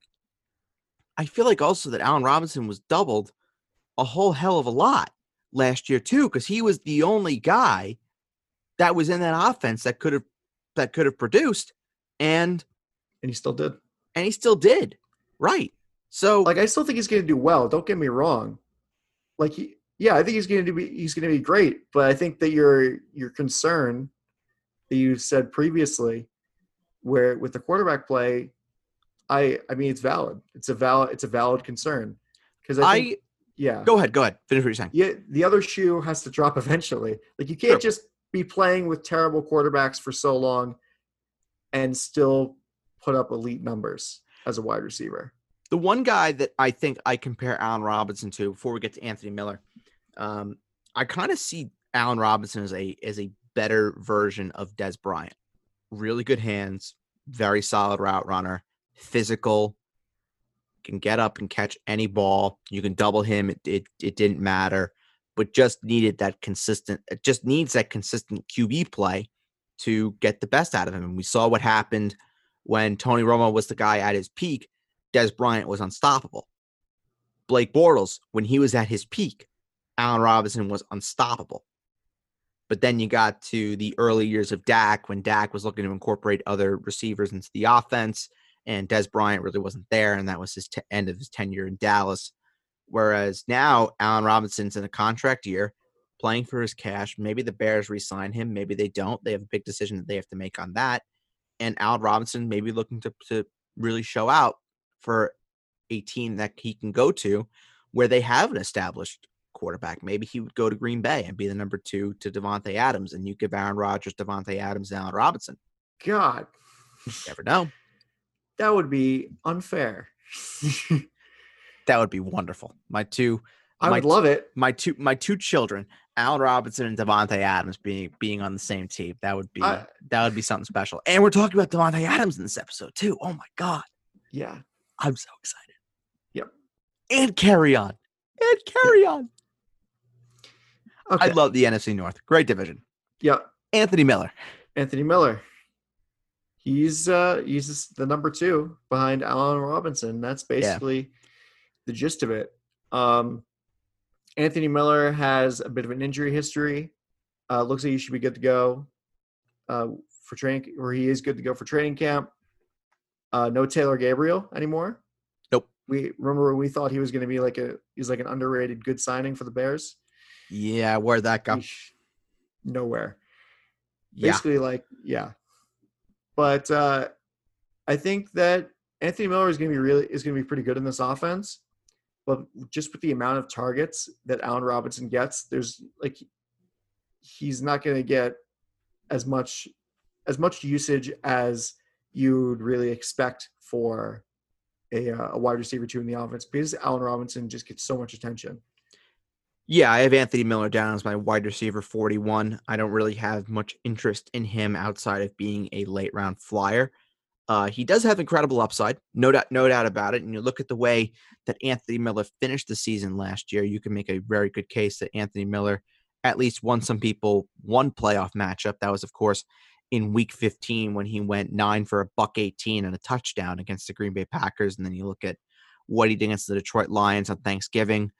I feel like also that Allen Robinson was doubled a whole hell of a lot last year too, because he was the only guy that was in that offense that could have that could have produced, and and he still did. and he still did, right? So Like I still think he's going to do well. Don't get me wrong. Like he, yeah, I think he's going to be he's going to be great. But I think that your your concern that you said previously, where with the quarterback play, I I mean it's valid. It's a valid it's a valid concern because I, I, yeah go ahead, go ahead, finish what you're saying. yeah, the other shoe has to drop eventually. Like you can't just be playing with terrible quarterbacks for so long and still put up elite numbers. as a wide receiver. The one guy that I think I compare Allen Robinson to before we get to Anthony Miller, um, I kind of see Allen Robinson as a as a better version of Dez Bryant. Really good hands, very solid route runner, physical, can get up and catch any ball. You can double him. It, it, it didn't matter, but just needed that consistent, it just needs that consistent QB play to get the best out of him. And we saw what happened when Tony Romo was the guy at his peak. Dez Bryant was unstoppable. Blake Bortles, when he was at his peak, Allen Robinson was unstoppable. But then you got to the early years of Dak when Dak was looking to incorporate other receivers into the offense and Dez Bryant really wasn't there, and that was his t- end of his tenure in Dallas. Whereas now Allen Robinson's in a contract year, playing for his cash. Maybe the Bears re-sign him, maybe they don't. They have a big decision that they have to make on that. And Allen Robinson maybe looking to to really show out for a team that he can go to where they have an established quarterback. Maybe he would go to Green Bay and be the number two to Davante Adams, and you give Aaron Rodgers, Davante Adams, and Allen Robinson. God, never know. That would be unfair. that would be wonderful. My two I would love it. My two my two children, Allen Robinson and Davante Adams being being on the same team. That would be I, that would be something special. And we're talking about Davante Adams in this episode too. Oh my god. Yeah. I'm so excited. Yep. And Kerryon. And Kerryon. Okay. I love the NFC North. Great division. Yeah. Anthony Miller. Anthony Miller he's uh he's the number two behind Allen Robinson. That's basically yeah. the gist of it. Um, Anthony Miller has a bit of an injury history. Uh, looks like he should be good to go uh, for training, or he is good to go for training camp. Uh, no Taylor Gabriel anymore. Nope. We remember we thought he was going to be like a he's like an underrated good signing for the Bears. Yeah, where'd that go? Nowhere. Basically, yeah. like yeah, but uh, I think that Anthony Miller is going to be really is going to be pretty good in this offense. But just with the amount of targets that Allen Robinson gets, there's like he's not going to get as much as much usage as you'd really expect for a, uh, a wide receiver two in the offense because Allen Robinson just gets so much attention. Yeah, I have Anthony Miller down as my wide receiver 41. I don't really have much interest in him outside of being a late round flyer. Uh, he does have incredible upside, no doubt, no doubt about it. And you look at the way that Anthony Miller finished the season last year, you can make a very good case that Anthony Miller at least won some people one playoff matchup. That was, of course, in Week 15 when he went nine for a buck 18 and a touchdown against the Green Bay Packers. And then you look at what he did against the Detroit Lions on Thanksgiving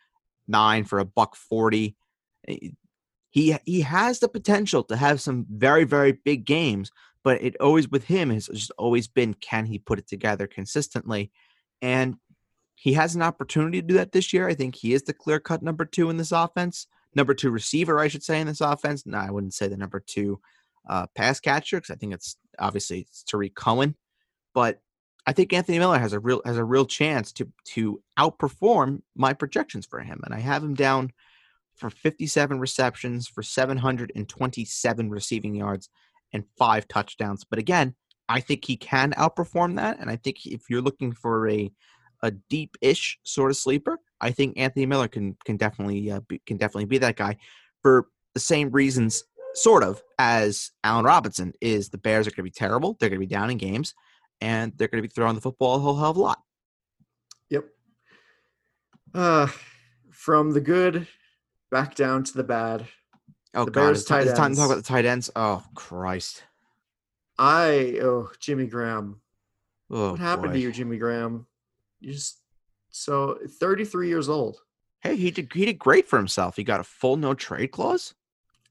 nine for a buck 40. Eh, he he has the potential to have some very very big games, but it always with him has just always been can he put it together consistently, and he has an opportunity to do that this year. I think he is the clear cut number two in this offense, number two receiver, I should say, in this offense. No, I wouldn't say the number two uh, pass catcher because I think it's obviously it's Tarik Cohen, but I think Anthony Miller has a real has a real chance to to outperform my projections for him, and I have him down for 57 receptions for 727 receiving yards and five touchdowns. But again, I think he can outperform that, and I think if you're looking for a a deep-ish sort of sleeper, I think Anthony Miller can can definitely uh, be, can definitely be that guy for the same reasons, sort of, as Allen Robinson is. The Bears are going to be terrible. They're going to be down in games and they're going to be throwing the football a whole hell of a lot. Yep. Uh, from the good back down to the bad. Oh the God, it's, t- it's time to talk about the tight ends. Oh Christ. I oh Jimmy Graham. Oh, what happened boy. to you, Jimmy Graham? You just so 33 years old. Hey, he did he did great for himself. He got a full no trade clause.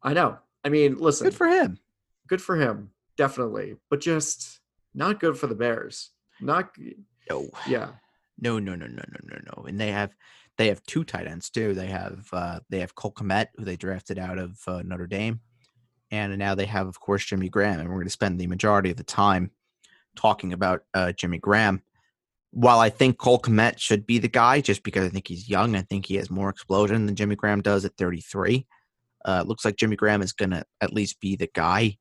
I know. I mean, listen. Good for him. Good for him, definitely. But just not good for the Bears. Not no. Yeah. No, no, no, no, no, no, no. And they have they have two tight ends too. They have uh they have Cole Kmet, who they drafted out of uh, Notre Dame, and now they have, of course, Jimmy Graham. And we're going to spend the majority of the time talking about uh, Jimmy Graham. While I think Cole Kmet should be the guy, just because I think he's young, I think he has more explosion than Jimmy Graham does at 33. Uh, looks like Jimmy Graham is going to at least be the guy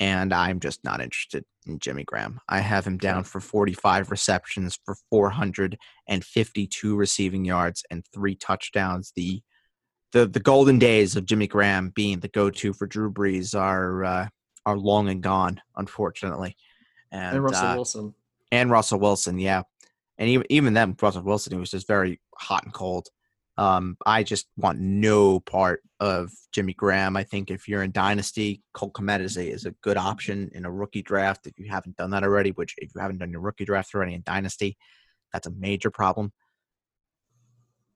and I'm just not interested in Jimmy Graham. I have him down for 45 receptions for 452 receiving yards and three touchdowns. The the the golden days of Jimmy Graham being the go-to for Drew Brees are uh, are long and gone, unfortunately. And, and Russell uh, Wilson. And Russell Wilson, yeah. And even even then, Russell Wilson, he was just very hot and cold. Um, I just want no part of Jimmy Graham. I think if you're in Dynasty, Cole Kmet is a, is a good option in a rookie draft. If you haven't done that already, which if you haven't done your rookie draft already in Dynasty, that's a major problem.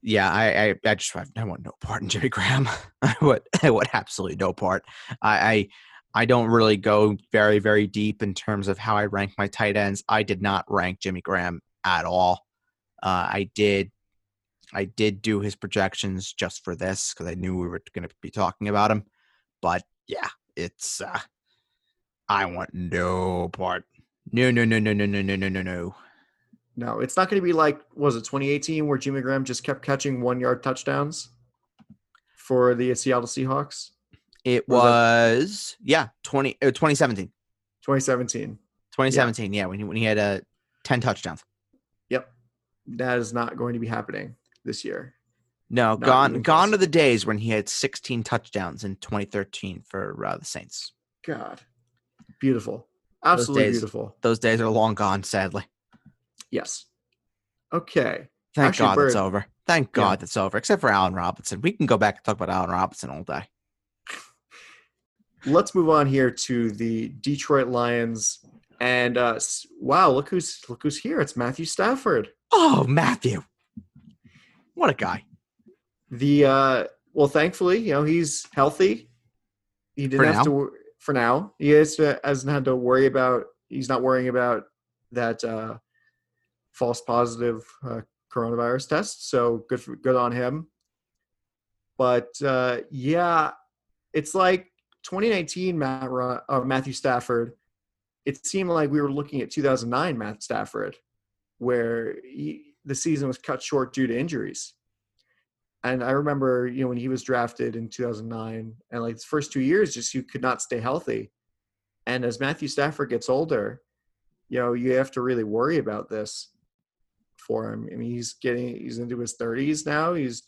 Yeah, I, I, I just I want no part in Jimmy Graham. I would I would absolutely no part. I, I I don't really go very very deep in terms of how I rank my tight ends. I did not rank Jimmy Graham at all. Uh, I did I did do his projections just for this because I knew we were going to be talking about him. But yeah, it's uh, I want no part. No, no, no, no, no, no, no, no, no, no. No, it's not going to be like was it 2018 where Jimmy Graham just kept catching one yard touchdowns for the Seattle Seahawks. It was, that- yeah 20 uh, 2017. 2017. 2017, yeah, yeah when he when he had uh, 10 touchdowns. Yep. That is not going to be happening this year. No, Not gone gone are the days when he had 16 touchdowns in 2013 for uh, the Saints. God, beautiful, absolutely those days, beautiful. Those days are long gone, sadly. Yes. Okay. Thank Actually, God it's over. Thank God yeah. it's over. Except for Allen Robinson, we can go back and talk about Allen Robinson all day. Let's move on here to the Detroit Lions. And uh, wow, look who's look who's here! It's Matthew Stafford. Oh, Matthew! What a guy. The uh well, thankfully, you know, he's healthy. He didn't for have now. to for now. He has to, hasn't had to worry about. He's not worrying about that uh, false positive uh, coronavirus test. So good for good on him. But uh, yeah, it's like 2019 Matt uh, Matthew Stafford. It seemed like we were looking at 2009 Matt Stafford, where he, the season was cut short due to injuries. And I remember, you know, when he was drafted in 2009, and like the first two years, just you could not stay healthy. And as Matthew Stafford gets older, you know, you have to really worry about this for him. I mean, he's getting, he's into his 30s now. He's,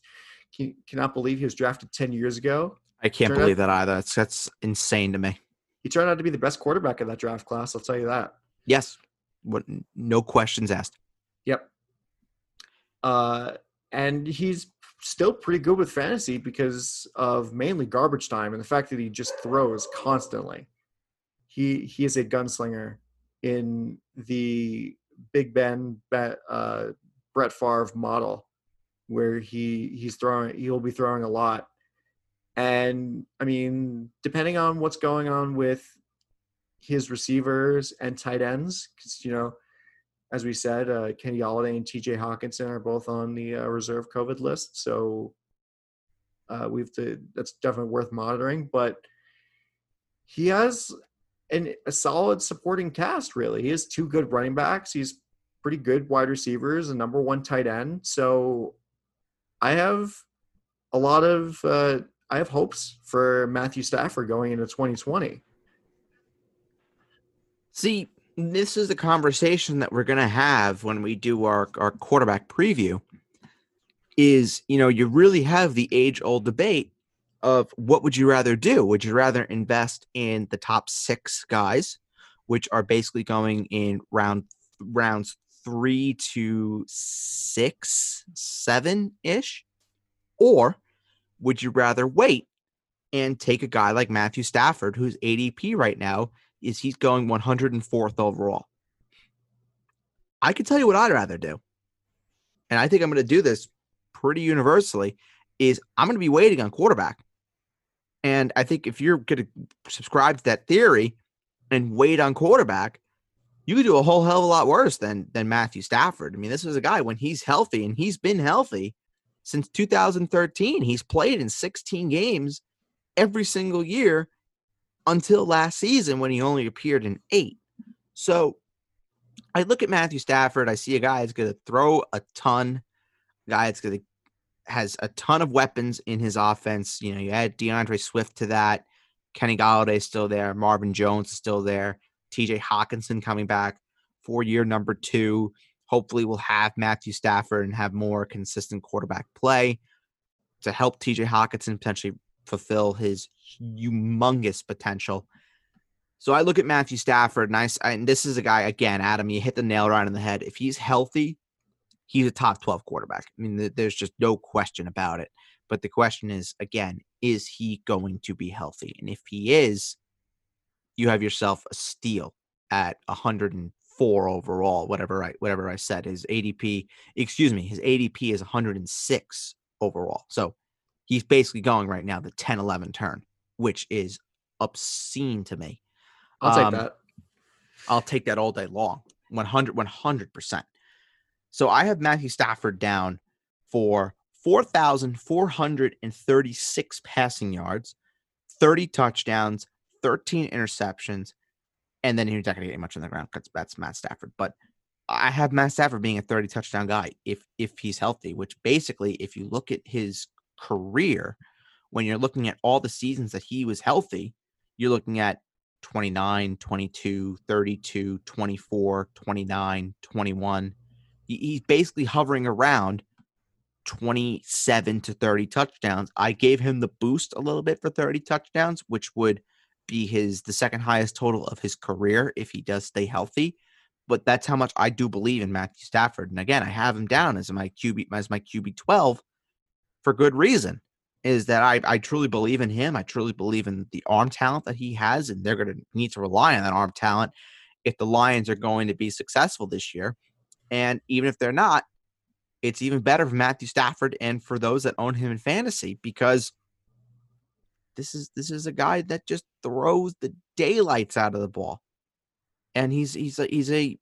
he cannot believe he was drafted 10 years ago. I can't believe out, that either. That's, that's insane to me. He turned out to be the best quarterback of that draft class. I'll tell you that. Yes. What, no questions asked. Yep. Uh, and he's still pretty good with fantasy because of mainly garbage time and the fact that he just throws constantly. He he is a gunslinger in the Big Ben uh, Brett Favre model, where he he's throwing he'll be throwing a lot, and I mean depending on what's going on with his receivers and tight ends, because you know as we said, uh, Kenny Golladay and T.J. Hockenson are both on the uh, reserve COVID list, so uh, we've to, that's definitely worth monitoring. But he has an, a solid supporting cast. Really, he has two good running backs. He's pretty good wide receivers, a number one tight end. So I have a lot of uh, I have hopes for Matthew Stafford going into 2020. See, this is the conversation that we're going to have when we do our, our quarterback preview is you know you really have the age old debate of what would you rather do? Would you rather invest in the top six guys which are basically going in round rounds three to six seven ish or would you rather wait and take a guy like matthew stafford who's adp right now is he's going 104th overall. I can tell you what I'd rather do. And I think I'm going to do this pretty universally is I'm going to be waiting on quarterback. And I think if you're going to subscribe to that theory and wait on quarterback, you could do a whole hell of a lot worse than than Matthew Stafford. I mean, this is a guy when he's healthy and he's been healthy since 2013. He's played in 16 games every single year until last season when he only appeared in eight. So I look at Matthew Stafford. I see a guy that's going to throw a ton, a guy that's going to has a ton of weapons in his offense. You know, you add D'Andre Swift to that. Kenny Golladay is still there. Marvin Jones is still there. TJ Hockenson coming back for year number two. Hopefully, we'll have Matthew Stafford and have more consistent quarterback play to help TJ Hockenson potentially fulfill his humongous potential. So I look at Matthew Stafford, and, I, and this is a guy, again, Adam, you hit the nail right on the head. If he's healthy, he's a top 12 quarterback. I mean, there's just no question about it. But the question is, again, is he going to be healthy? And if he is, you have yourself a steal at 104 overall, whatever I whatever I said. His ADP, excuse me, his ADP is 106 overall. So he's basically going right now the 10 11 turn, which is obscene to me. I'll um, take that. I'll take that all day long. 100 100%. So I have Matthew Stafford down for 4,436 passing yards, 30 touchdowns, 13 interceptions, and then he's not going to get much on the ground because that's Matt Stafford. But I have Matt Stafford being a 30 touchdown guy if if he's healthy, which basically, if you look at his career, when you're looking at all the seasons that he was healthy, you're looking at 29, 22, 32, 24, 29, 21. He's basically hovering around 27 to 30 touchdowns. I gave him the boost a little bit for 30 touchdowns, which would be his the second highest total of his career if he does stay healthy. But that's how much I do believe in Matthew Stafford. And again, I have him down as my QB as my QB 12 for good reason. Is that I, I truly believe in him. I truly believe in the arm talent that he has, and they're going to need to rely on that arm talent if the Lions are going to be successful this year. And even if they're not, it's even better for Matthew Stafford and for those that own him in fantasy because this is this is a guy that just throws the daylights out of the ball. And he's he's a he's a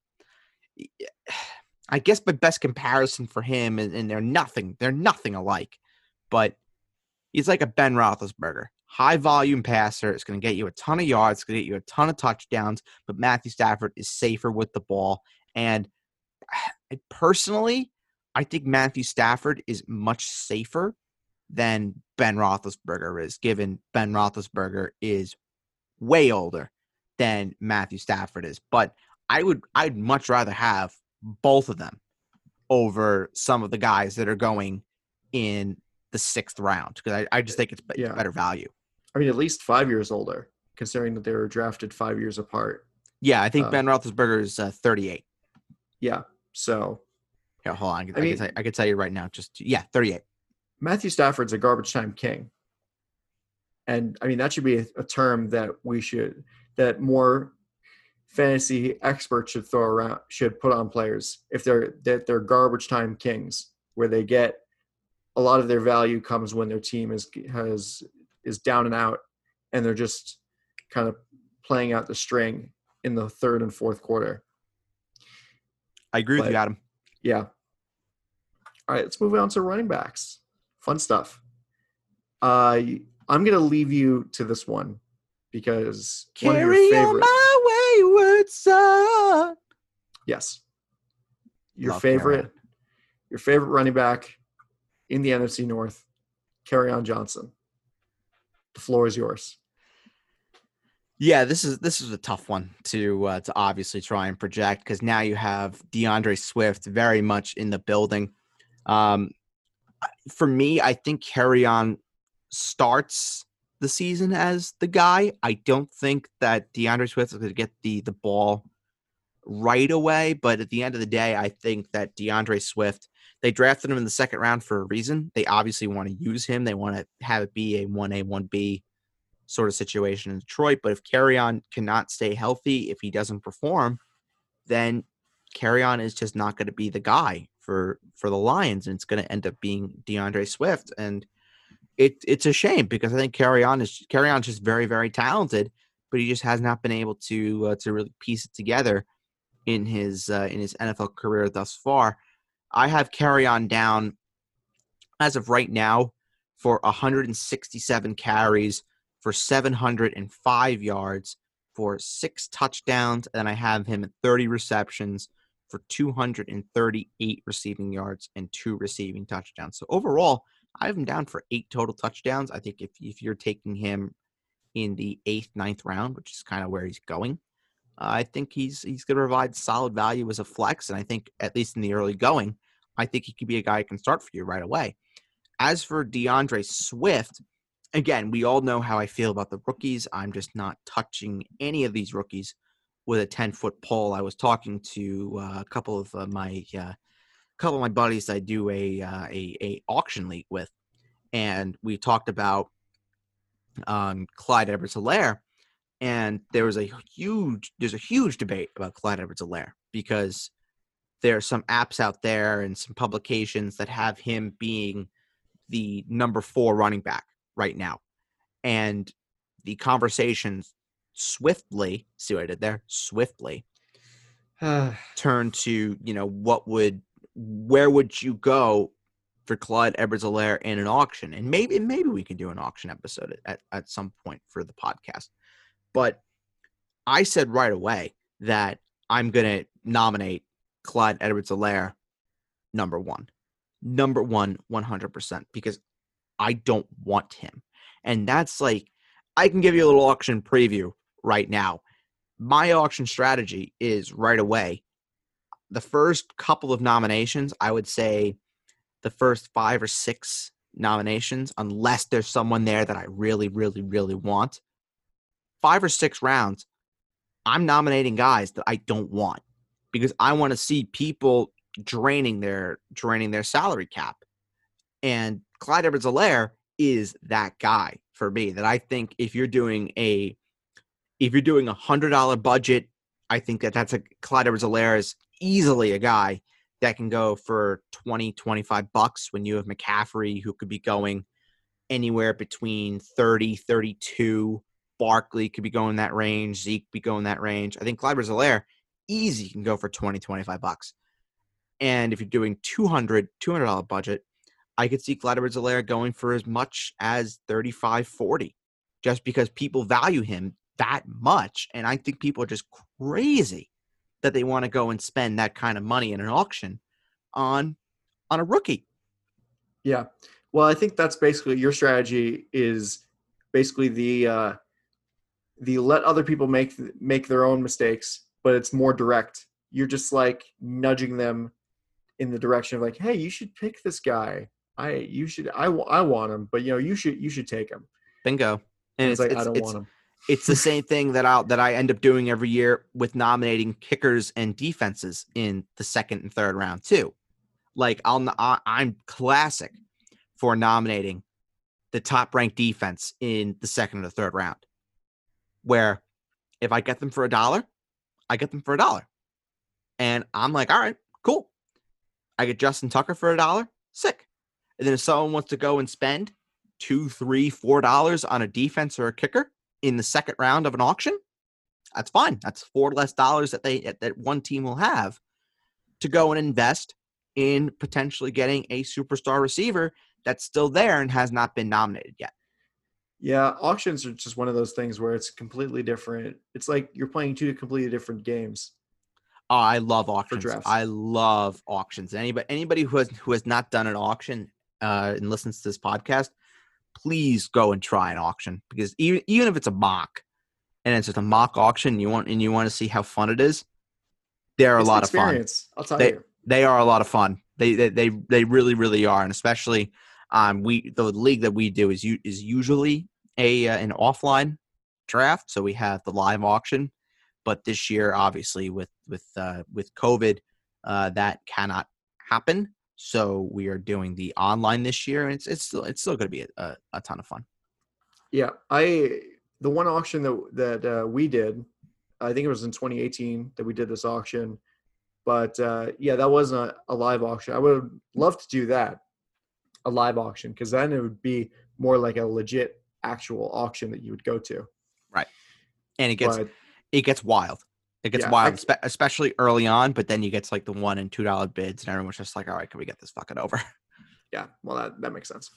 I guess my best comparison for him and, and they're nothing, they're nothing alike. But he's like a Ben Roethlisberger. High volume passer. It's going to get you a ton of yards. It's going to get you a ton of touchdowns. But Matthew Stafford is safer with the ball. And I personally, I think Matthew Stafford is much safer than Ben Roethlisberger is, given Ben Roethlisberger is way older than Matthew Stafford is. But I would I'd much rather have both of them over some of the guys that are going in the sixth round because I, I just think it's yeah. better value. I mean, at least five years older, considering that they were drafted five years apart. Yeah, I think uh, Ben Roethlisberger is uh, 38. Yeah, so yeah, hold on. I, I, mean, can, I can tell you right now. Just yeah, thirty-eight. Matthew Stafford's a garbage time king, and I mean that should be a, a term that we should that more fantasy experts should throw around should put on players if they're that they're garbage time kings, where they get a lot of their value comes when their team is has is down and out, and they're just kind of playing out the string in the third and fourth quarter. I agree but, with you, Adam. Yeah. All right, let's move on to running backs. Fun stuff. Uh, I'm going to leave you to this one because Carry one of your favorite, my wayward son. Yes. Your Love favorite, your favorite running back in the NFC North, Kerryon Johnson. The floor is yours. Yeah, this is this is a tough one to uh, to obviously try and project because now you have D'Andre Swift very much in the building. Um, for me, I think Kerryon starts the season as the guy. I don't think that D'Andre Swift is going to get the the ball right away, but at the end of the day, I think that D'Andre Swift they drafted him in the second round for a reason. They obviously want to use him. They want to have it be a one A one B sort of situation in Detroit. But if Kerryon cannot stay healthy, if he doesn't perform, then Kerryon is just not going to be the guy for for the Lions, and it's going to end up being D'Andre Swift. And it it's a shame because I think Kerryon is Kerryon's just very very talented, but he just has not been able to uh, to really piece it together in his uh, in his NFL career thus far. I have Kerryon down as of right now for 167 carries for 705 yards for six touchdowns. And I have him at 30 receptions for 238 receiving yards and two receiving touchdowns. So overall, I have him down for eight total touchdowns. I think if, if you're taking him in the eighth, ninth round, which is kind of where he's going. I think he's he's going to provide solid value as a flex, and I think at least in the early going, I think he could be a guy who can start for you right away. As for D'Andre Swift, again, we all know how I feel about the rookies. I'm just not touching any of these rookies with a 10 foot pole. I was talking to uh, a couple of uh, my uh, couple of my buddies I do a, uh, a a auction league with, and we talked about um, Clyde Edwards-Helaire, and there was a huge there's a huge debate about Clyde Edwards-Helaire because there are some apps out there and some publications that have him being the number four running back right now. And the conversations swiftly, see what I did there? Swiftly turn to, you know, what would, where would you go for Clyde Edwards-Helaire in an auction? And maybe, maybe we can do an auction episode at, at some point for the podcast. But I said right away that I'm going to nominate Clyde Edwards-Helaire number one. Number one, 100%, because I don't want him. And that's like, I can give you a little auction preview right now. My auction strategy is right away. The first couple of nominations, I would say the first five or six nominations, unless there's someone there that I really, really, really want, five or six rounds, I'm nominating guys that I don't want because I want to see people draining their draining their salary cap. And Clyde Edwards-Helaire is that guy for me that I think if you're doing a if you're doing a hundred dollar budget, I think that that's a Clyde Edwards-Helaire is easily a guy that can go for 20, 25 bucks when you have McCaffrey who could be going anywhere between 30, 32. Barkley could be going that range. Zeke be going that range. I think Clyde Edwards-Helaire easy can go for 20, 25 bucks. And if you're doing 200, $200 budget, I could see Clyde Edwards-Helaire going for as much as 35, 40, just because people value him that much. And I think people are just crazy that they want to go and spend that kind of money in an auction on on a rookie. Yeah. Well, I think that's basically your strategy is basically the uh the let other people make make their own mistakes, but it's more direct. You're just like nudging them in the direction of like, "Hey, you should pick this guy. I you should I, I want him, but you know you should you should take him. Bingo. And it's, it's, like it's, I don't want him. it's the same thing that I that I end up doing every year with nominating kickers and defenses in the second and third round too. Like I'll I- I'm classic for nominating the top ranked defense in the second and the third round. Where if I get them for a dollar, I get them for a dollar. And I'm like, all right, cool. I get Justin Tucker for a dollar, sick. And then if someone wants to go and spend two, three, four dollars on a defense or a kicker in the second round of an auction, that's fine. That's four less dollars that they that one team will have to go and invest in potentially getting a superstar receiver that's still there and has not been nominated yet. Yeah, auctions are just one of those things where it's completely different. It's like you're playing two completely different games. Oh, I love auctions. I love auctions. Anybody anybody who has who has not done an auction uh, and listens to this podcast, please go and try an auction because even even if it's a mock and it's just a mock auction, you want and you want to see how fun it is. They're It's a lot of fun. I'll tell They- you. They are a lot of fun. They they they, they really really are, and especially um we the league that we do is u- is usually a uh, an offline draft, so we have the live auction. But this year, obviously, with with uh, with COVID, uh, that cannot happen. So we are doing the online this year, and it's it's still it's still going to be a, a, ton of fun. Yeah, I the one auction that that uh, we did, I think it was in 2018 that we did this auction. But uh, yeah, that wasn't a, a live auction. I would love to do that, a live auction, because then it would be more like a legit actual auction that you would go to. Right. And it gets But it gets wild. It gets Yeah, wild, I- spe- especially early on. But then you get to like the one and two dollar bids, and everyone's just like, "All right, can we get this fucking over?" yeah, well that that makes sense.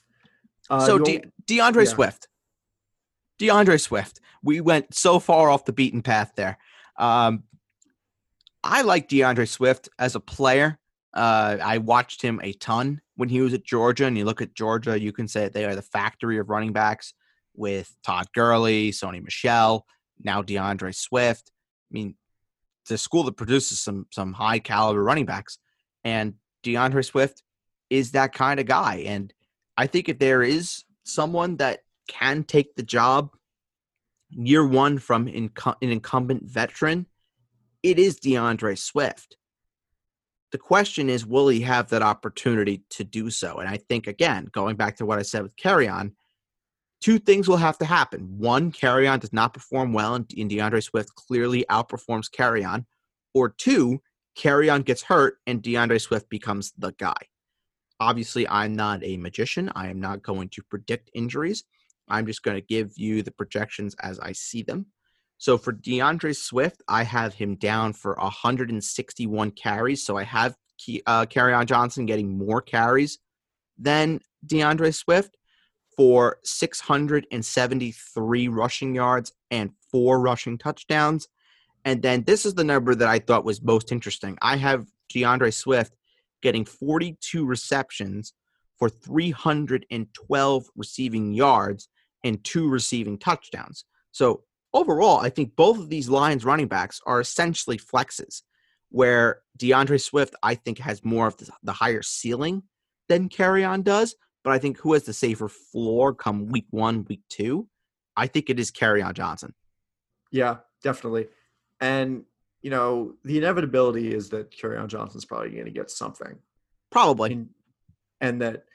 Uh, so De- D'Andre yeah. Swift, D'Andre Swift. We went so far off the beaten path there. Um, I like D'Andre Swift as a player. Uh, I watched him a ton when he was at Georgia, and you look at Georgia, you can say they are the factory of running backs. With Todd Gurley, Sony Michel, now D'Andre Swift. I mean, the school that produces some some high caliber running backs, and D'Andre Swift is that kind of guy. And I think if there is someone that can take the job year one from an incumbent veteran, it is D'Andre Swift. The question is, will he have that opportunity to do so? And I think, again, going back to what I said with Kerryon, two things will have to happen. One, Kerryon does not perform well, and, and D'Andre Swift clearly outperforms Kerryon. Or two, Kerryon gets hurt, and D'Andre Swift becomes the guy. Obviously, I'm not a magician. I am not going to predict injuries. I'm just going to give you the projections as I see them. So for D'Andre Swift, I have him down for 161 carries. So I have uh, Kerryon Johnson getting more carries than D'Andre Swift for 673 rushing yards and four rushing touchdowns. And then this is the number that I thought was most interesting. I have D'Andre Swift getting 42 receptions for 312 receiving yards and two receiving touchdowns. So overall, I think both of these Lions running backs are essentially flexes, where D'Andre Swift, I think, has more of the, higher ceiling than Kerryon does. But I think who has the safer floor come week one, week two? I think it is Kerryon Johnson. Yeah, definitely. And, you know, the inevitability is that Kerryon Johnson's probably going to get something. Probably. And, and that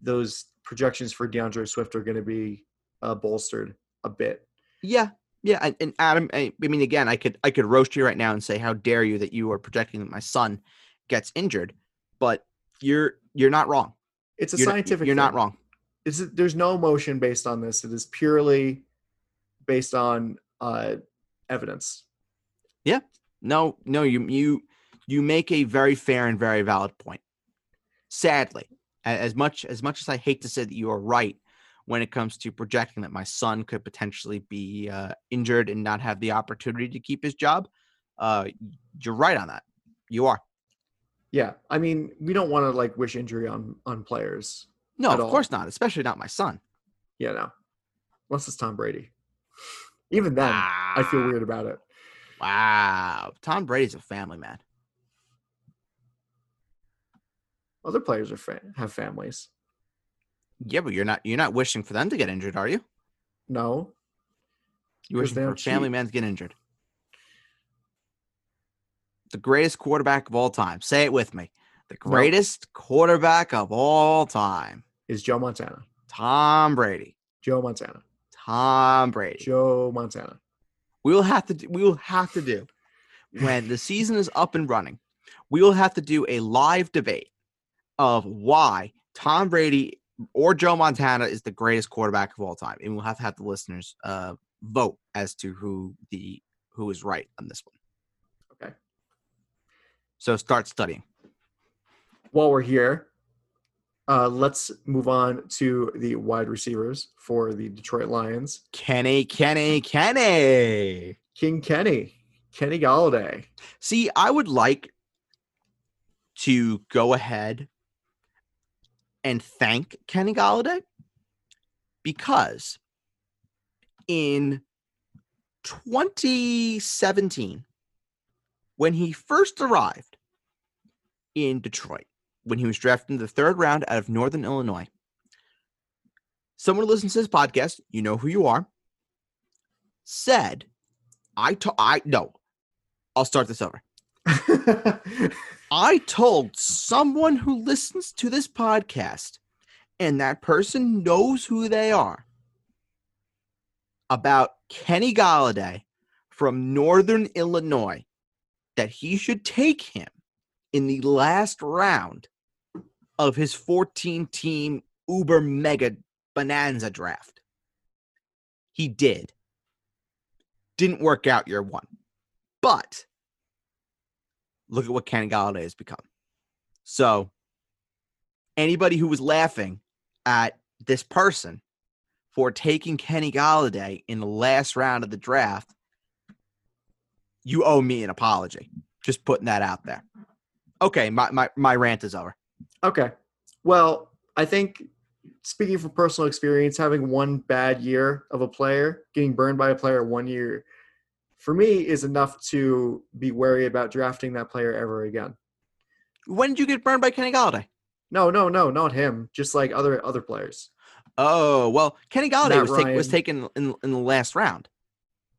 those projections for D'Andre Swift are going to be uh, bolstered a bit. Yeah, yeah, and Adam, I, I, mean, again, I could I could roast you right now and say, "How dare you that you are projecting that my son gets injured?" But you're you're not wrong. It's a you're scientific. Not, you're thing. not wrong. It's, there's no emotion based on this. It is purely based on uh, evidence. Yeah. No. No. You you you make a very fair and very valid point. Sadly, as much as much as I hate to say that you are right, when it comes to projecting that my son could potentially be uh, injured and not have the opportunity to keep his job. Uh, you're right on that. You are. Yeah, I mean, we don't want to like wish injury on on players. No, of all. course not. Especially not my son. Yeah, no. Unless it's Tom Brady. Even then, wow. I feel weird about it. Wow, Tom Brady's a family man. Other players are fa- have families. Yeah, but you're not you're not wishing for them to get injured, are you? No. You wishing for family man to get injured. The greatest quarterback of all time. Say it with me. The greatest no. quarterback of all time is Joe Montana. Tom Brady. Joe Montana. Tom Brady. Joe Montana. We will have to do, we will have to do when the season is up and running. We will have to do a live debate of why Tom Brady or Joe Montana is the greatest quarterback of all time, and we'll have to have the listeners uh, vote as to who the who is right on this one. So start studying. While we're here, uh, let's move on to the wide receivers for the Detroit Lions. Kenny, Kenny, Kenny, King Kenny, Kenny Golladay. See, I would like to go ahead and thank Kenny Golladay because in 2017, when he first arrived in Detroit, when he was drafted in the third round out of Northern Illinois, someone who listens to this podcast, you know who you are, said, I to- I no, I'll start this over. I told someone who listens to this podcast, and that person knows who they are, about Kenny Golladay from Northern Illinois, that he should take him in the last round of his 14 team Uber Mega Bonanza draft. He did. Didn't work out year one. But look at what Kenny Golladay has become. So, anybody who was laughing at this person for taking Kenny Golladay in the last round of the draft, you owe me an apology. Just putting that out there. Okay, my, my, my rant is over. Okay. Well, I think speaking from personal experience, having one bad year of a player, getting burned by a player one year, for me is enough to be wary about drafting that player ever again. When did you get burned by Kenny Golladay? No, no, no, not him. Just like other other players. Oh well, Kenny Golladay Matt was, take, was taken in in the last round.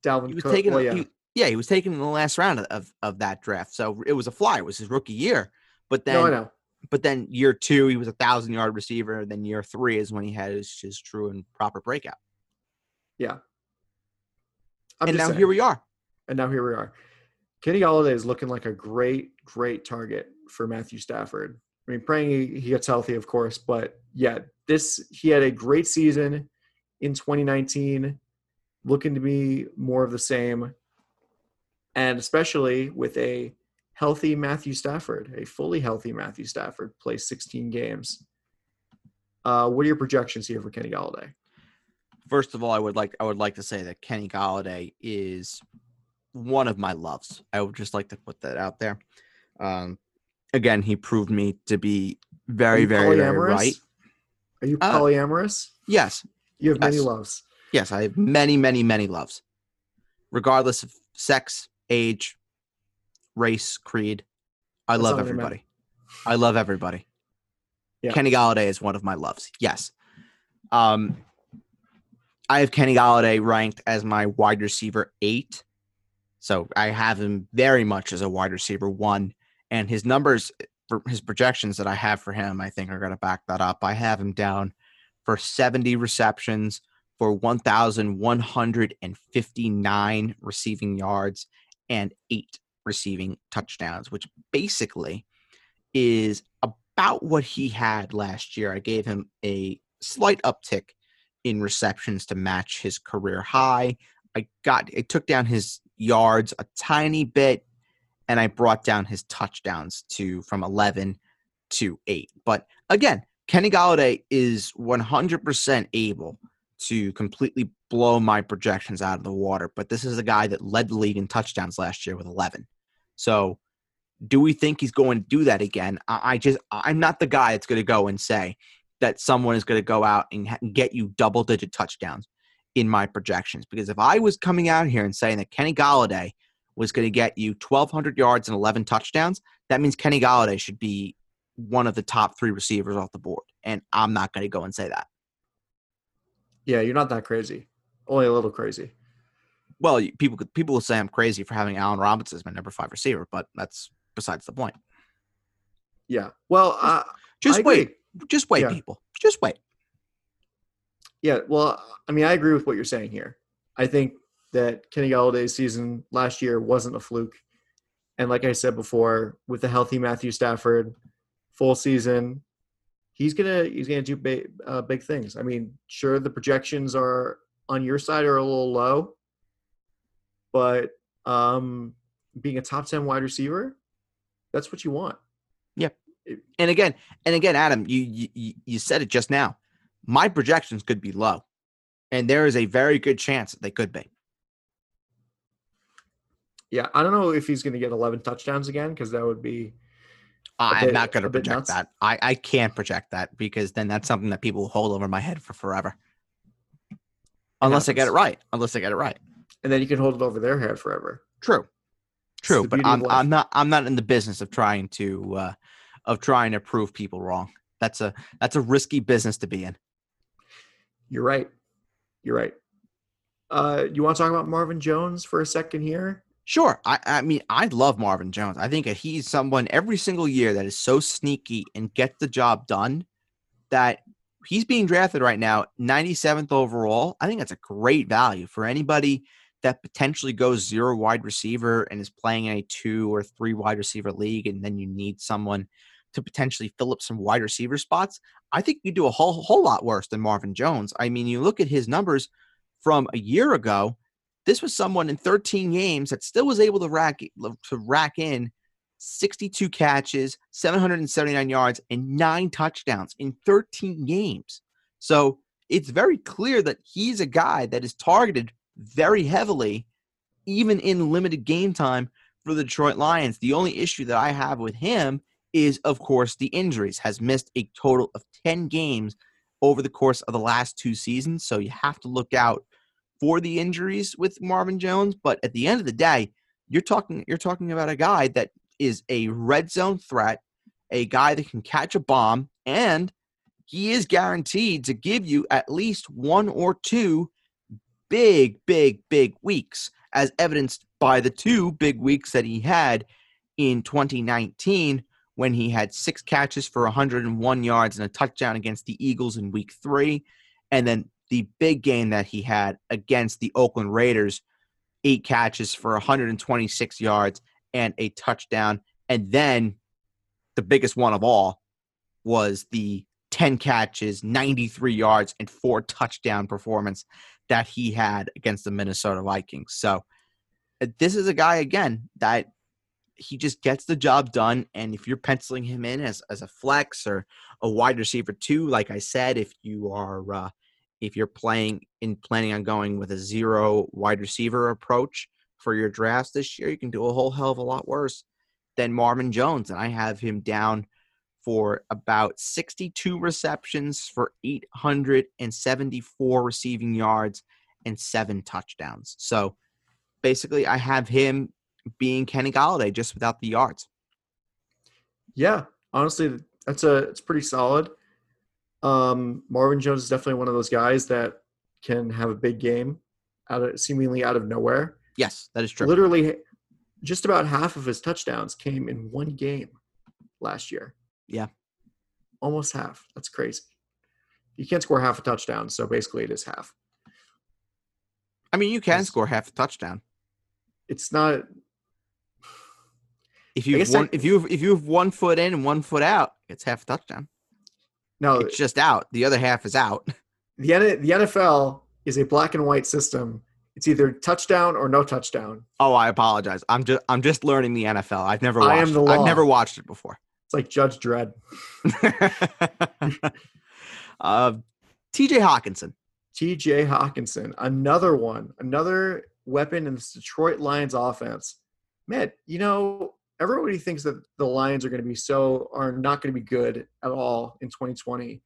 Dalvin He was Cook. taken. well, yeah. he- yeah, he was taken in the last round of, of, of that draft. So it was a flyer. It was his rookie year. But then no, I know. but then year two he was a thousand yard receiver. Then year three is when he had his, his true and proper breakout. Yeah. I'm and now saying. here we are. and now here we are. Kenny Golladay is looking like a great, great target for Matthew Stafford. I mean, praying he, he gets healthy, of course, but yeah, this he had a great season in 2019, looking to be more of the same, and especially with a healthy Matthew Stafford, a fully healthy Matthew Stafford, plays 16 games. Uh, what are your projections here for Kenny Golladay? First of all, I would like I would like to say that Kenny Golladay is one of my loves. I would just like to put that out there. Um, again, he proved me to be very, very, very right. Are you Uh, polyamorous? Yes, You have many loves. yes, I have many, many, many loves, regardless of sex, age, race, creed. I That's love not what I meant. everybody. I love everybody. Yeah. Kenny Golladay is one of my loves. Yes. Um, I have Kenny Golladay ranked as my wide receiver eight. So I have him very much as a wide receiver one. And his numbers, for his projections that I have for him, I think are going to back that up. I have him down for 70 receptions, for 1,159 receiving yards, and eight receiving touchdowns, which basically is about what he had last year. I gave him a slight uptick in receptions to match his career high. I got I took down his yards a tiny bit and I brought down his touchdowns to from 11 to 8. But again, Kenny Golladay is 100% able to completely blow my projections out of the water, but this is a guy that led the league in touchdowns last year with 11. So, do we think he's going to do that again? I, just I'm not the guy that's going to go and say that someone is going to go out and get you double digit touchdowns in my projections because if I was coming out here and saying that Kenny Golladay was going to get you 1200 yards and 11 touchdowns, that means Kenny Golladay should be one of the top 3 receivers off the board and I'm not going to go and say that. Yeah, you're not that crazy. Only a little crazy. Well, people could people will say I'm crazy for having Allen Robinson as my number 5 receiver, but that's besides the point. Yeah. Well, uh, Just wait. Just wait, Yeah. people. Just wait. Yeah. Well, I mean, I agree with what you're saying here. I think that Kenny Golladay's season last year wasn't a fluke, and like I said before, with the healthy Matthew Stafford, full season, he's gonna he's gonna do big uh, big things. I mean, sure, the projections are on your side are a little low, but um, being a top ten wide receiver, that's what you want. Yeah. And again, and again, Adam, you, you you- you said it just now. My projections could be low, and there is a very good chance that they could be. Yeah, I don't know if he's going to get 11 touchdowns again because that would be I'm bit- not going to project that. I I can't project that because then that's something that people will hold over my head for forever. Unless I get it right. Unless I get it right. and then you can hold it over their head forever. True. True, but I'm. I'm not I'm not in the business of trying to uh of trying to prove people wrong. That's a that's a risky business to be in. You're right. You're right. Uh, you want to talk about Marvin Jones for a second here? Sure. I, I mean, I love Marvin Jones. I think that he's someone every single year that is so sneaky and gets the job done that he's being drafted right now, 97th overall. I think that's a great value for anybody that potentially goes zero wide receiver and is playing in a two or three wide receiver league, and then you need someone to potentially fill up some wide receiver spots. I think you do a whole whole lot worse than Marvin Jones. I mean, you look at his numbers from a year ago this was someone in 13 games that still was able to rack to rack in 62 catches, 779 yards, and nine touchdowns in 13 games. So it's very clear that he's a guy that is targeted very heavily, even in limited game time for the Detroit Lions. The only issue that I have with him is, of course, the injuries. Has missed a total of 10 games over the course of the last two seasons. So you have to look out for the injuries with Marvin Jones. But at the end of the day, you're talking you're talking about a guy that is a red zone threat, a guy that can catch a bomb, and he is guaranteed to give you at least one or two big, big, big weeks, as evidenced by the two big weeks that he had in 2019 when he had six catches for 101 yards and a touchdown against the Eagles in week three. And then the big game that he had against the Oakland Raiders, eight catches for 126 yards and a touchdown. And then the biggest one of all was the 10 catches, 93 yards, and four touchdown performance that he had against the Minnesota Vikings. So uh, this is a guy again that he just gets the job done. And if you're penciling him in as, as a flex or a wide receiver too, like I said, if you are uh, if you're playing in planning on going with a zero wide receiver approach for your drafts this year, you can do a whole hell of a lot worse than Marvin Jones. And I have him down for about 62 receptions for 874 receiving yards and seven touchdowns. So basically, I have him being Kenny Golladay just without the yards. Yeah, honestly, that's a it's pretty solid. Um, Marvin Jones is definitely one of those guys that can have a big game out of seemingly out of nowhere. Yes, that is true. Literally, just about half of his touchdowns came in one game last year. Yeah, almost half. That's crazy. You can't score half a touchdown, so basically it is half. I mean, you can it's, score half a touchdown. It's not. If you one, I, if you if you have one foot in and one foot out, it's half a touchdown. No, it's just out. The other half is out. The the NFL is a black and white system. It's either touchdown or no touchdown. Oh, I apologize. I'm just I'm just learning the NFL. I've never watched I am the law. I've never watched it before. It's like Judge Dredd. uh, TJ Hockenson. TJ Hockenson, another one, another weapon in this Detroit Lions offense. Man, you know, everybody thinks that the Lions are going to be so are not going to be good at all in 2020.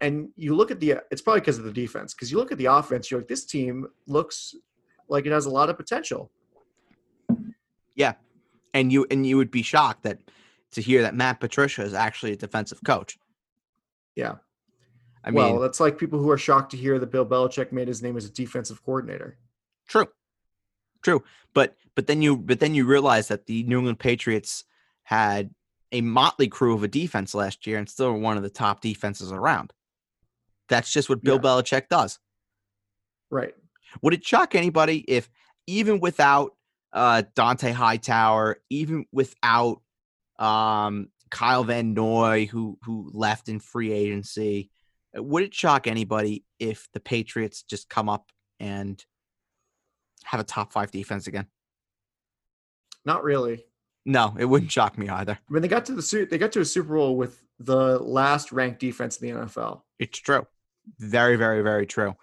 And you look at the it's probably because of the defense. Because you look at the offense, you're like, this team looks like it has a lot of potential. Yeah. And you and you would be shocked that to hear that Matt Patricia is actually a defensive coach. Yeah. I mean, well, that's like people who are shocked to hear that Bill Belichick made his name as a defensive coordinator. True. True. But but then you but then you realize that the New England Patriots had a motley crew of a defense last year and still were one of the top defenses around. That's just what Bill yeah. Belichick does. Right. Would it shock anybody if even without uh, Dont'a Hightower, even without um, Kyle Van Noy, who who left in free agency, would it shock anybody if the Patriots just come up and have a top five defense again? Not really. No, it wouldn't shock me either. Mean, they got to the suit. They got to a Super Bowl with the last ranked defense in the NFL. It's true. Very, very, very true.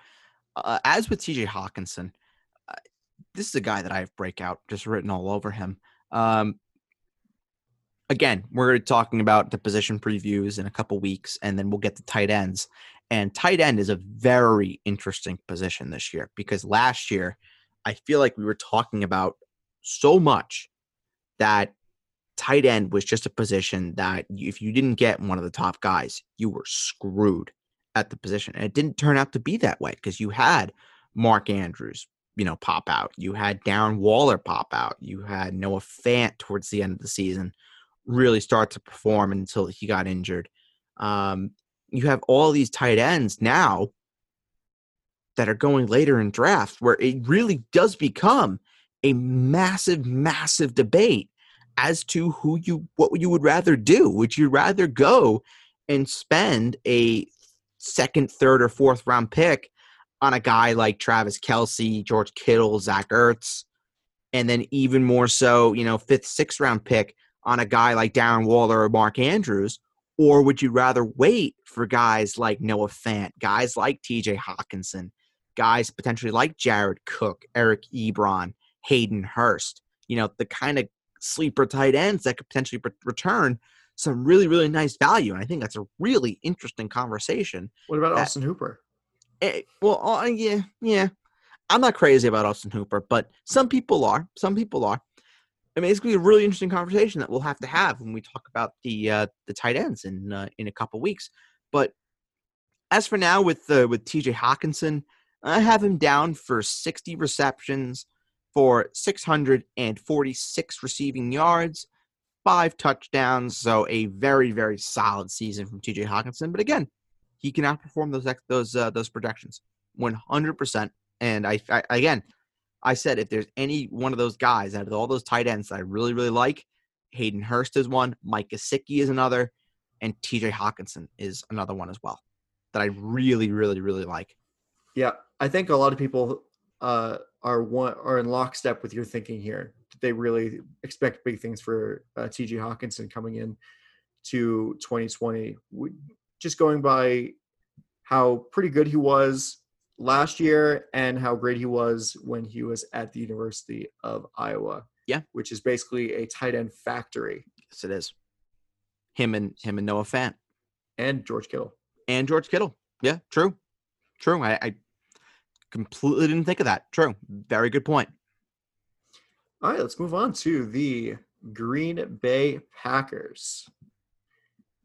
Uh, as with TJ Hockenson, uh, this is a guy that I have breakout just written all over him. Um, again, we're talking about the position previews in a couple weeks, and then we'll get to tight ends. And tight end is a very interesting position this year because last year, I feel like we were talking about so much that tight end was just a position that if you didn't get one of the top guys, you were screwed at the position. And it didn't turn out to be that way because you had Mark Andrews, you know, pop out. You had Darren Waller pop out. You had Noah Fant towards the end of the season really start to perform until he got injured. Um, you have all these tight ends now that are going later in draft where it really does become a massive, massive debate as to who you what you would rather do. Would you rather go and spend a second, third, or fourth round pick on a guy like Travis Kelce, George Kittle, Zach Ertz, and then even more so, you know, fifth, sixth round pick on a guy like Darren Waller or Mark Andrews? Or would you rather wait for guys like Noah Fant, guys like TJ Hockenson, guys potentially like Jared Cook, Eric Ebron, Hayden Hurst, you know, the kind of sleeper tight ends that could potentially return some really really nice value, and I think that's a really interesting conversation. What about That- Austin Hooper? Eh, well, uh, yeah, yeah. I'm not crazy about Austin Hooper, but some people are. Some people are. I mean, it's gonna be a really interesting conversation that we'll have to have when we talk about the uh, the tight ends in uh, in a couple weeks. But as for now, with uh, with T.J. Hockenson, I have him down for 60 receptions for 646 receiving yards, five touchdowns. So a very very solid season from T.J. Hockenson. But again, he can outperform those those uh, those projections 100%. And I, I again, I said if there's any one of those guys out of all those tight ends that I really really like, Hayden Hurst is one, Mike Gesicki is another, and T.J. Hockenson is another one as well that I really really really like. Yeah, I think a lot of people uh, are one are in lockstep with your thinking here. They really expect big things for uh, T.J. Hockenson coming in to 2020. We, just going by how pretty good he was last year and how great he was when he was at the University of Iowa. Yeah. which is basically a tight end factory. Yes, it is. Him and him and Noah Fant And George Kittle. and George Kittle. Yeah, true, true. I, I completely didn't think of that. True, very good point. All right, let's move on to the Green Bay Packers.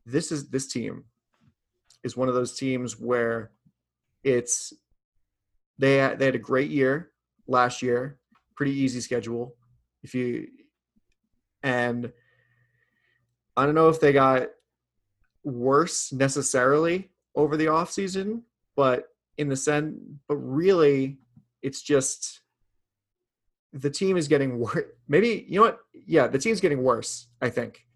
This is this team is one of those teams where it's they they had a great year last year, pretty easy schedule. If you and I don't know if they got worse necessarily over the offseason, but in the sense, but really it's just the team is getting worse. Maybe you know what? Yeah, the team's getting worse. I think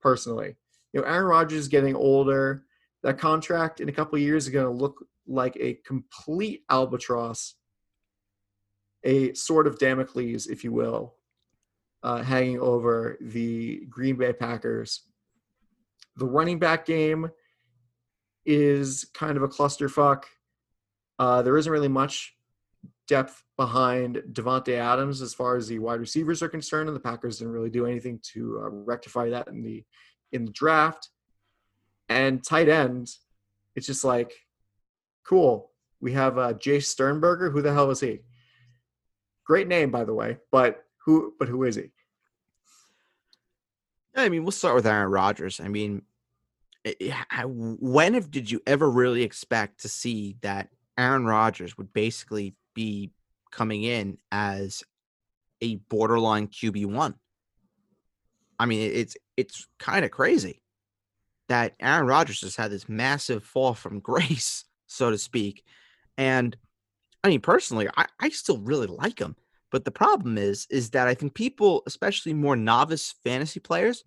personally, you know, Aaron Rodgers is getting older. That contract in a couple years is going to look like a complete albatross, a sort of Damocles, if you will, uh, hanging over the Green Bay Packers. The running back game is kind of a clusterfuck. Uh, there isn't really much depth behind Davante Adams as far as the wide receivers are concerned, and the Packers didn't really do anything to uh, rectify that in the in the draft. And tight end, it's just like, cool. We have uh, Jace Sternberger. Who the hell is he? Great name, by the way, but who? But who is he? I mean, we'll start with Aaron Rodgers. I mean, i- i- when have, did you ever really expect to see that Aaron Rodgers would basically be coming in as a borderline QB one? I mean, it's it's kind of crazy that Aaron Rodgers has had this massive fall from grace, so to speak. And I mean, personally, I, I still really like him. But the problem is, is that I think people, especially more novice fantasy players,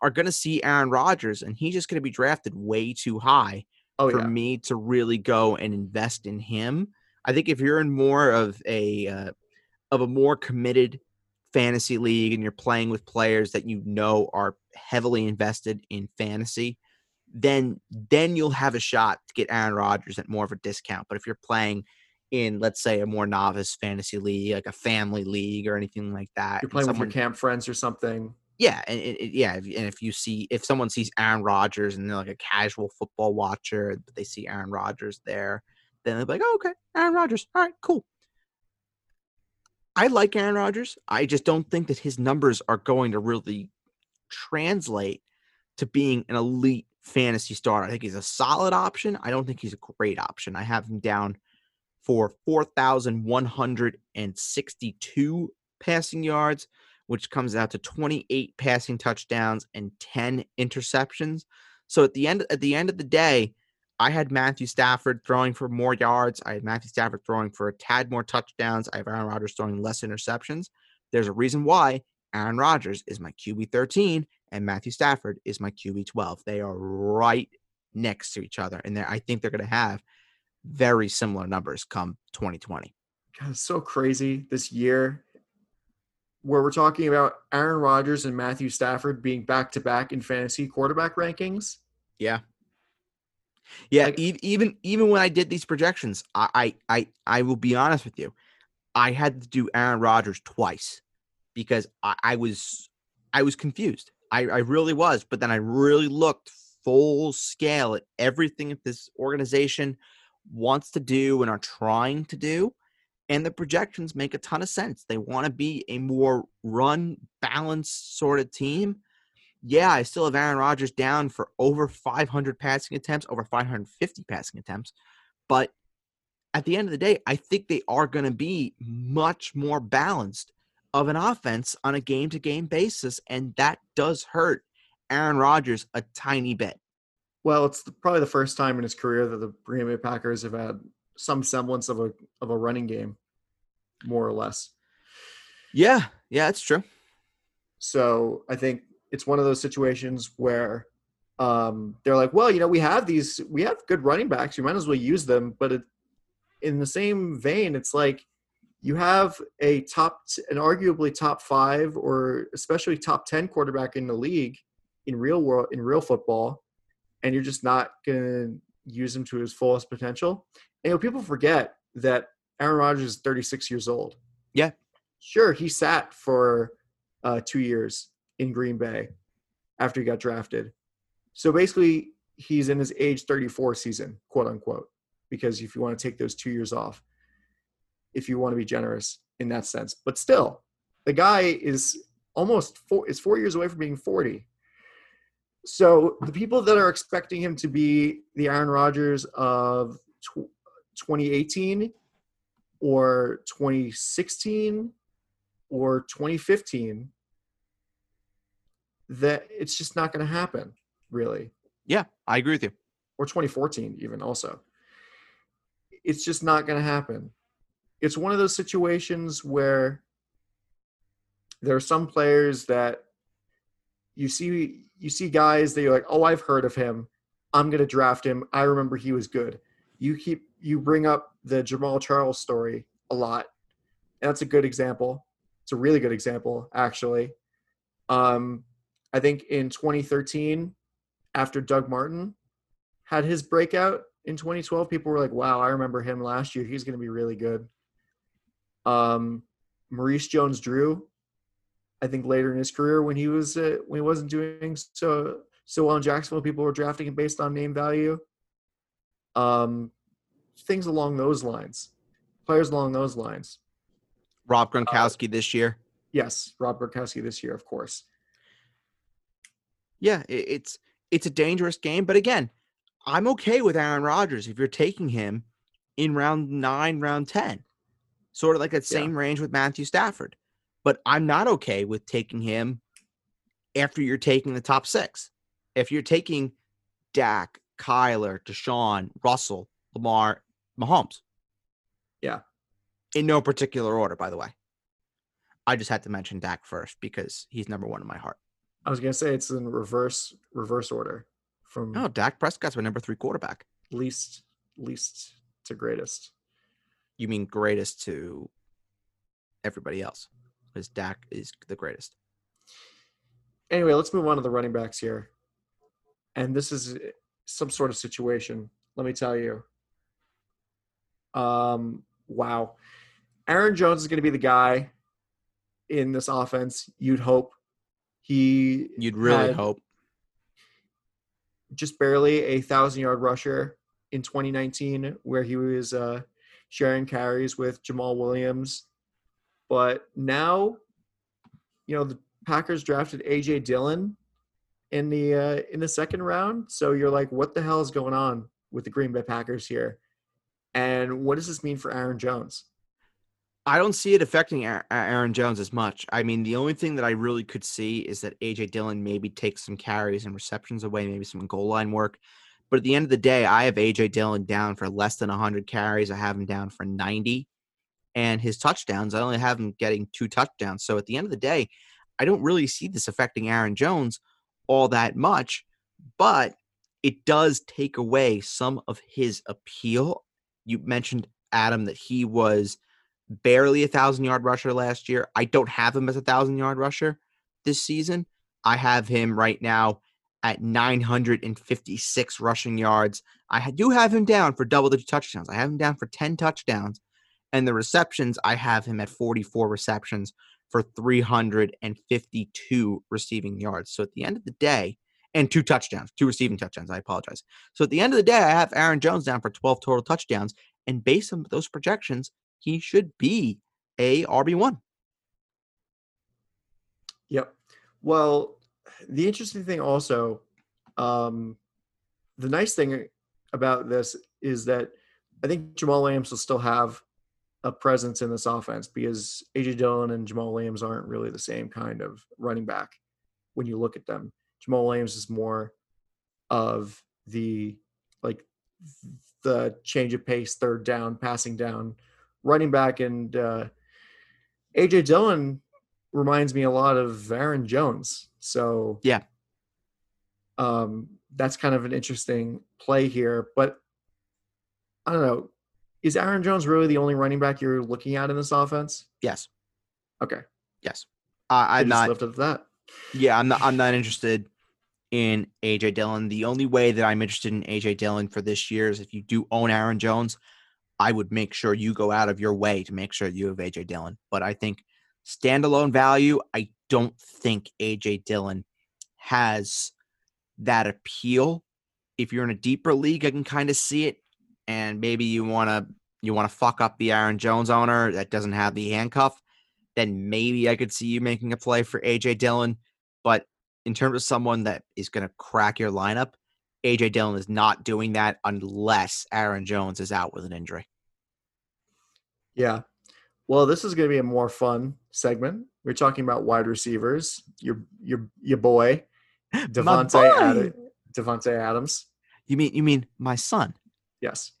are going to see Aaron Rodgers, and he's just going to be drafted way too high Oh for yeah, me to really go and invest in him. I think if you're in more of a uh, of a more committed fantasy league and you're playing with players that you know are heavily invested in fantasy, then then you'll have a shot to get Aaron Rodgers at more of a discount. But if you're playing in let's say a more novice fantasy league, like a family league or anything like that, you're playing with someone- your camp friends or something. Yeah, and, and- yeah, and if you see if someone sees Aaron Rodgers and they're like a casual football watcher, but they see Aaron Rodgers there, then they're like, oh, okay, Aaron Rodgers, all right, cool. I like Aaron Rodgers. I just don't think that his numbers are going to really translate to being an elite fantasy starter. I think he's a solid option. I don't think he's a great option. I have him down for 4,162 passing yards which comes out to 28 passing touchdowns and 10 interceptions. So at the end at the end of the day, I had Matthew Stafford throwing for more yards. I had Matthew Stafford throwing for a tad more touchdowns. I have Aaron Rodgers throwing less interceptions. There's a reason why Aaron Rodgers is my QB 13 and Matthew Stafford is my QB 12. They are right next to each other, and I think they're going to have very similar numbers come 2020. God, it's so crazy this year where we're talking about Aaron Rodgers and Matthew Stafford being back to back in fantasy quarterback rankings. Yeah. Yeah, Like- even even when I did these projections, I, I I I will be honest with you, I had to do Aaron Rodgers twice because I, I was I was confused. I, I really was. But then I really looked full scale at everything that this organization wants to do and are trying to do. And the projections make a ton of sense. They want to be a more run balanced sort of team. Yeah, I still have Aaron Rodgers down for over 500 passing attempts, over 550 passing attempts. But at the end of the day, I think they are going to be much more balanced of an offense on a game to game basis. And that does hurt Aaron Rodgers a tiny bit. Well, it's probably the first time in his career that the Green Bay Packers have had some semblance of a of a running game, more or less. Yeah, yeah, it's true. So I think it's one of those situations where um, they're like, well, you know, we have these, we have good running backs. You might as well use them. But it, in the same vein, it's like you have a top, an arguably top five or especially top ten quarterback in the league in real world in real football, and you're just not gonna use him to his fullest potential. And you know, people forget that Aaron Rodgers is 36 years old. Yeah, sure, he sat for uh, two years in Green Bay after he got drafted. So basically, he's in his age 34 season, quote unquote, because if you want to take those two years off, if you want to be generous in that sense, but still, the guy is almost four is four years away from being 40. So the people that are expecting him to be the Aaron Rodgers of 2018 or 2016 or 2015 that it's just not going to happen really. Yeah i agree with you. Or 2014 even also. It's just not going to happen. It's one of those situations where there are some players that you see you see guys that you're like oh i've heard of him. I'm going to draft him. I remember he was good you keep you bring up the Jamaal Charles story a lot and that's a good example it's a really good example actually um, I think in 2013, after Doug Martin had his breakout in 2012, people were like, "Wow, I remember him last year. He's going to be really good." Um, Maurice Jones-Drew, I think later in his career when he was uh, when he wasn't doing so so well in Jacksonville, people were drafting him based on name value. Um, things along those lines, players along those lines. Rob Gronkowski uh, this year. Yes, Rob Gronkowski this year, of course yeah, it's it's a dangerous game. But again, I'm okay with Aaron Rodgers if you're taking him in round nine, round ten, sort of like that same yeah. range with Matthew Stafford. But I'm not okay with taking him after you're taking the top six. If you're taking Dak, Kyler, Deshaun, Russell, Lamar, Mahomes. Yeah. In no particular order, by the way. I just had to mention Dak first because he's number one in my heart. I was gonna say it's in reverse reverse order from Oh, Dak Prescott's my number three quarterback. Least least to greatest. You mean greatest to everybody else. Because Dak is the greatest. Anyway, let's move on to the running backs here. And this is some sort of situation. Let me tell you. Um, wow. Aaron Jones is going to be the guy in this offense. You'd hope he you'd really hope just barely a thousand yard rusher in 2019, where he was uh, sharing carries with Jamaal Williams. But now, you know, the Packers drafted AJ Dillon in the uh, in the second round. So you're like, what the hell is going on with the Green Bay Packers here? And what does this mean for Aaron Jones? I don't see it affecting Aaron Jones as much. I mean, the only thing that I really could see is that AJ Dillon maybe takes some carries and receptions away, maybe some goal line work. But at the end of the day, I have AJ Dillon down for less than 100 carries. I have him down for 90. And his touchdowns, I only have him getting two touchdowns. So at the end of the day, I don't really see this affecting Aaron Jones all that much, but it does take away some of his appeal. You mentioned, Adam, that he was – barely a thousand yard rusher last year. I don't have him as a thousand yard rusher this season. I have him right now at 956 rushing yards. I do have him down for double digit touchdowns. I have him down for 10 touchdowns. And the receptions, I have him at 44 receptions for 352 receiving yards. So at the end of the day, and two touchdowns, two receiving touchdowns. I apologize. So at the end of the day, I have Aaron Jones down for 12 total touchdowns. And based on those projections, he should be a RB1. Yep. Well, the interesting thing also, um, the nice thing about this is that I think Jamaal Williams will still have a presence in this offense because AJ Dillon and Jamaal Williams aren't really the same kind of running back when you look at them. Jamaal Williams is more of the like the change of pace, third down, passing down, running back, and uh, AJ Dillon reminds me a lot of Aaron Jones. So yeah, um, that's kind of an interesting play here. But I don't know. Is Aaron Jones really the only running back you're looking at in this offense? Yes. Okay. Yes. Uh, I'm not lifted that. Yeah, I'm not. I'm not interested in AJ Dillon. The only way that I'm interested in AJ Dillon for this year is if you do own Aaron Jones, I would make sure you go out of your way to make sure you have AJ Dillon. But I think standalone value, I don't think AJ Dillon has that appeal. If you're in a deeper league, I can kind of see it. And maybe you want to you want to fuck up the Aaron Jones owner that doesn't have the handcuff, then maybe I could see you making a play for AJ Dillon. But in terms of someone that is going to crack your lineup, AJ Dillon is not doing that unless Aaron Jones is out with an injury. Yeah. Well, this is going to be a more fun segment. We're talking about wide receivers. Your your your boy, Davante Ad- Davante Adams. You mean you mean my son? Yes.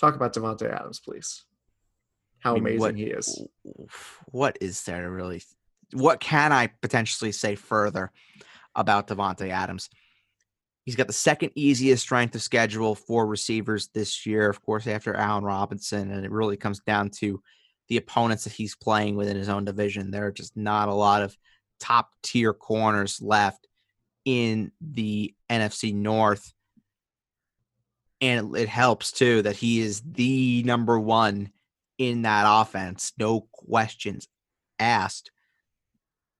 Talk about Davante Adams, please. How I mean, amazing what, he is. What is there to really what can I potentially say further about Davante Adams? He's got the second easiest strength of schedule for receivers this year, of course, after Allen Robinson, and it really comes down to the opponents that he's playing within his own division. There are just not a lot of top tier corners left in the NFC North. And it, it helps too that he is the number one in that offense, no questions asked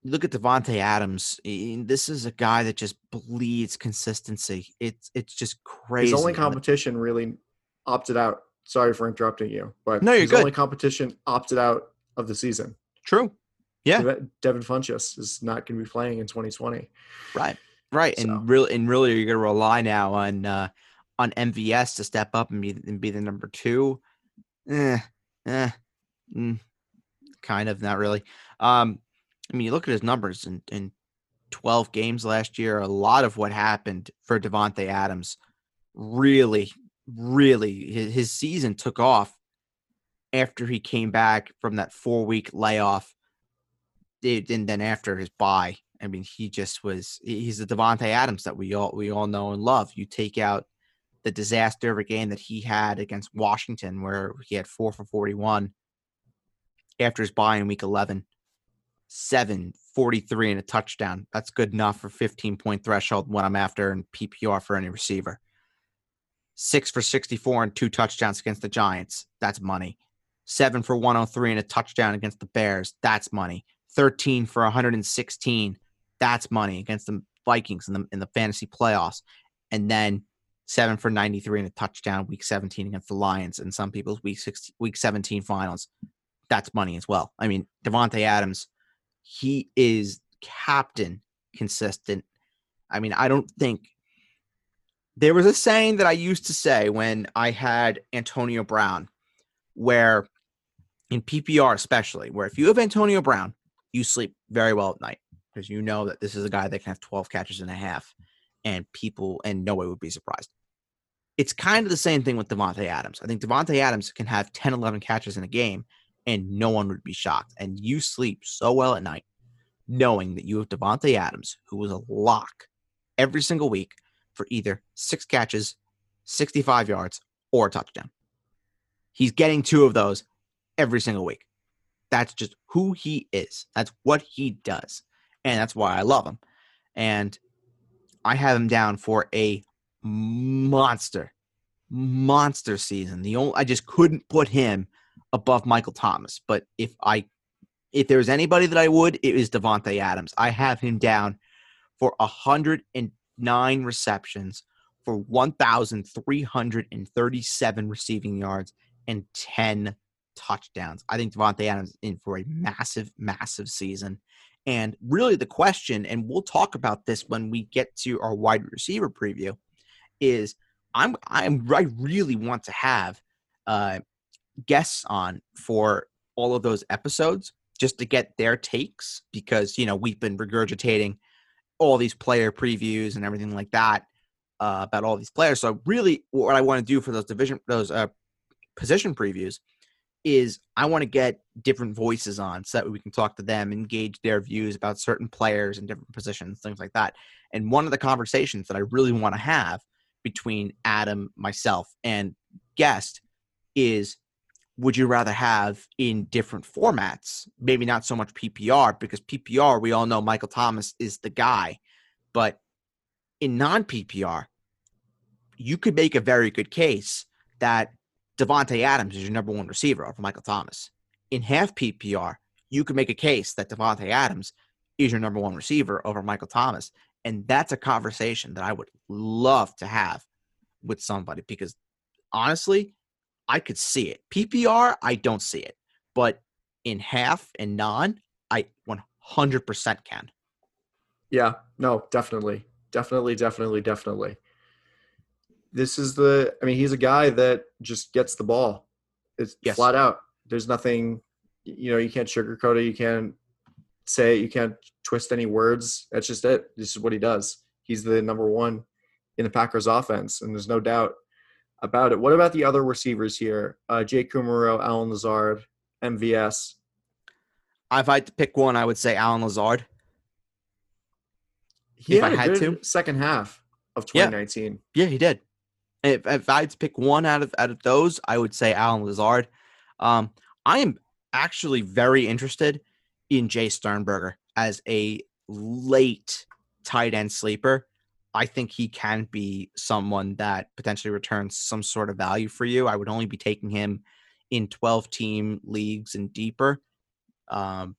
look at Davante Adams. This is a guy that just bleeds consistency. It's it's just crazy. His only competition really opted out. Sorry for interrupting you, but no, you're his good. only competition opted out of the season. True. Yeah. Devin Funchess is not going to be playing in 2020. Right. Right. So. And really, and really, you're going to rely now on uh, on MVS to step up and be and be the number two. Eh, eh, mm, kind of not really. Um, I mean, you look at his numbers in, in 12 games last year, a lot of what happened for Davante Adams really, really, his, his season took off after he came back from that four week layoff. And then after his bye, I mean, he just was, he's the Davante Adams that we all, we all know and love. You take out the disaster of a game that he had against Washington, where he had four for 41 after his bye in week 11 seven, 43, and a touchdown. That's good enough for 15 point threshold when I'm after in PPR for any receiver. Six for 64 and two touchdowns against the Giants. That's money. Seven for 103 and a touchdown against the Bears. That's money. 13 for 116. That's money against the Vikings in the in the fantasy playoffs. And then seven for 93 and a touchdown week 17 against the Lions and some people's week 16, week 17 finals. That's money as well. I mean, Davante Adams he is captain consistent. I mean, I don't think there was a saying that I used to say when I had Antonio Brown, where in PPR, especially, where if you have Antonio Brown, you sleep very well at night because you know that this is a guy that can have 12 catches and a half, and people, and no one would be surprised. It's kind of the same thing with Davante Adams. I think Davante Adams can have 10, 11 catches in a game, and no one would be shocked. And you sleep so well at night knowing that you have Davante Adams, who was a lock every single week for either six catches, 65 yards, or a touchdown. He's getting two of those every single week. That's just who he is. That's what he does. And that's why I love him. And I have him down for a monster, monster season. The only I just couldn't put him above Michael Thomas. But if I if there's anybody that I would, it is Davante Adams. I have him down for 109 receptions for 1,337 receiving yards and 10 touchdowns. I think Davante Adams is in for a massive, massive season. And really, the question, and we'll talk about this when we get to our wide receiver preview, is I'm I'm I really want to have uh, guests on for all of those episodes just to get their takes because you know we've been regurgitating all these player previews and everything like that uh, about all these players. So really, what I want to do for those division those uh, position previews is I want to get different voices on so that we can talk to them, engage their views about certain players and different positions, things like that. And one of the conversations that I really want to have between Adam, myself, and guest is would you rather have in different formats? Maybe not so much PPR because PPR, we all know Michael Thomas is the guy, but in non PPR, you could make a very good case that Davante Adams is your number one receiver over Michael Thomas. In half PPR, you could make a case that Davante Adams is your number one receiver over Michael Thomas. And that's a conversation that I would love to have with somebody because honestly, I could see it. PPR, I don't see it. But in half and non, I 100% can. Yeah, no, definitely. Definitely, definitely, definitely. This is the, I mean, he's a guy that just gets the ball. It's yes. flat out. There's nothing, you know, you can't sugarcoat it. You can't say it. You can't twist any words. That's just it. This is what he does. He's the number one in the Packers offense, and there's no doubt about it. What about the other receivers here? Uh, Jake Kumerow, Allen Lazard, MVS. If I had to pick one, I would say Allen Lazard. He if had I had to. second half of 2019. Yeah, yeah he did. If, if I had to pick one out of out of those, I would say Allen Lazard. Um, I am actually very interested in Jace Sternberger as a late tight end sleeper. I think he can be someone that potentially returns some sort of value for you. I would only be taking him in 12 team leagues and deeper. Um,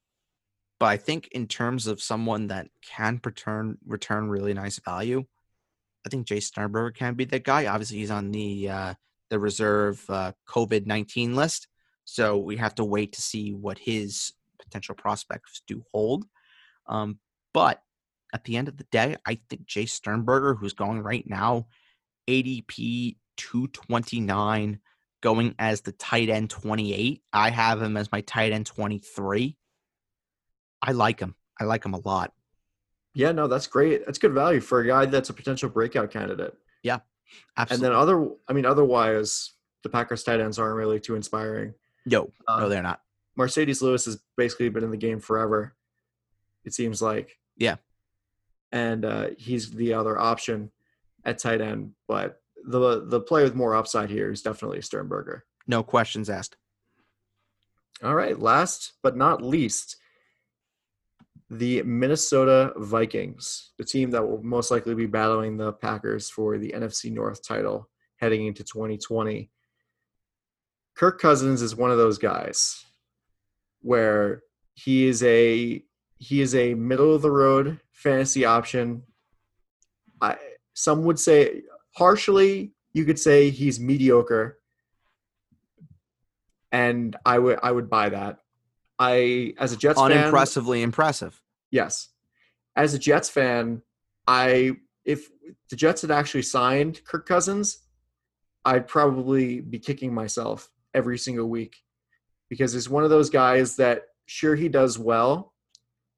but I think in terms of someone that can return return really nice value, I think Jace Sternberger can be that guy. Obviously, he's on the uh, the reserve uh, COVID nineteen list, so we have to wait to see what his potential prospects do hold. Um, but at the end of the day, I think Jace Sternberger, who's going right now, ADP 229, going as the tight end 28. I have him as my tight end 23. I like him. I like him a lot. Yeah, no, that's great. That's good value for a guy that's a potential breakout candidate. Yeah, absolutely. And then other, I mean, otherwise, the Packers tight ends aren't really too inspiring. No, um, no, they're not. Marcedes Lewis has basically been in the game forever. It seems like. Yeah and uh, he's the other option at tight end. But the the player with more upside here is definitely Sternberger. No questions asked. All right, last but not least, the Minnesota Vikings, the team that will most likely be battling the Packers for the NFC North title heading into 2020. Kirk Cousins is one of those guys where he is a he is a middle of the road fantasy option. I some would say harshly you could say he's mediocre and I would I would buy that. I as a Jets unimpressively fan, impressive. Yes. As a Jets fan, I if the Jets had actually signed Kirk Cousins, I'd probably be kicking myself every single week because he's one of those guys that sure he does well,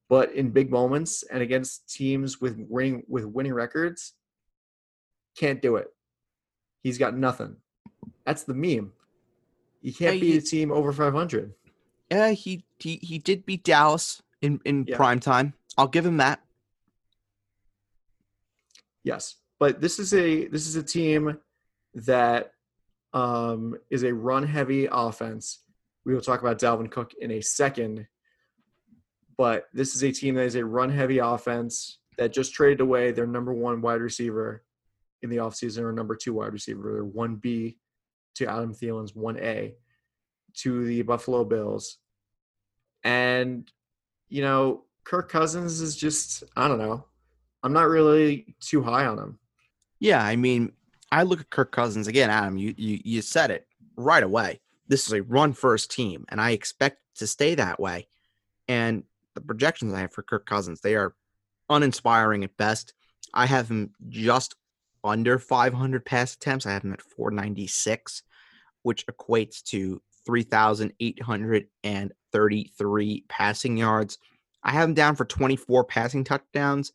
but in big moments and against teams with winning with winning records, can't do it. He's got nothing. That's the meme. He can't yeah, beat he, a team over 500. Yeah, he he he did beat Dallas in in yeah. prime time. I'll give him that. Yes, but this is a this is a team that um, is a run heavy offense. We will talk about Dalvin Cook in a second, but this is a team that is a run heavy offense that just traded away their number one wide receiver in the offseason or number two wide receiver, their 1B to Adam Thielen's 1A to the Buffalo Bills. And, you know, Kirk Cousins is just, I don't know. I'm not really too high on him. Yeah, I mean, I look at Kirk Cousins again, Adam. You you you said it right away. This is a run first team, and I expect to stay that way. And the projections I have for Kirk Cousins, they are uninspiring at best. I have him just under 500 pass attempts. I have him at 496, which equates to 3,833 passing yards. I have him down for 24 passing touchdowns,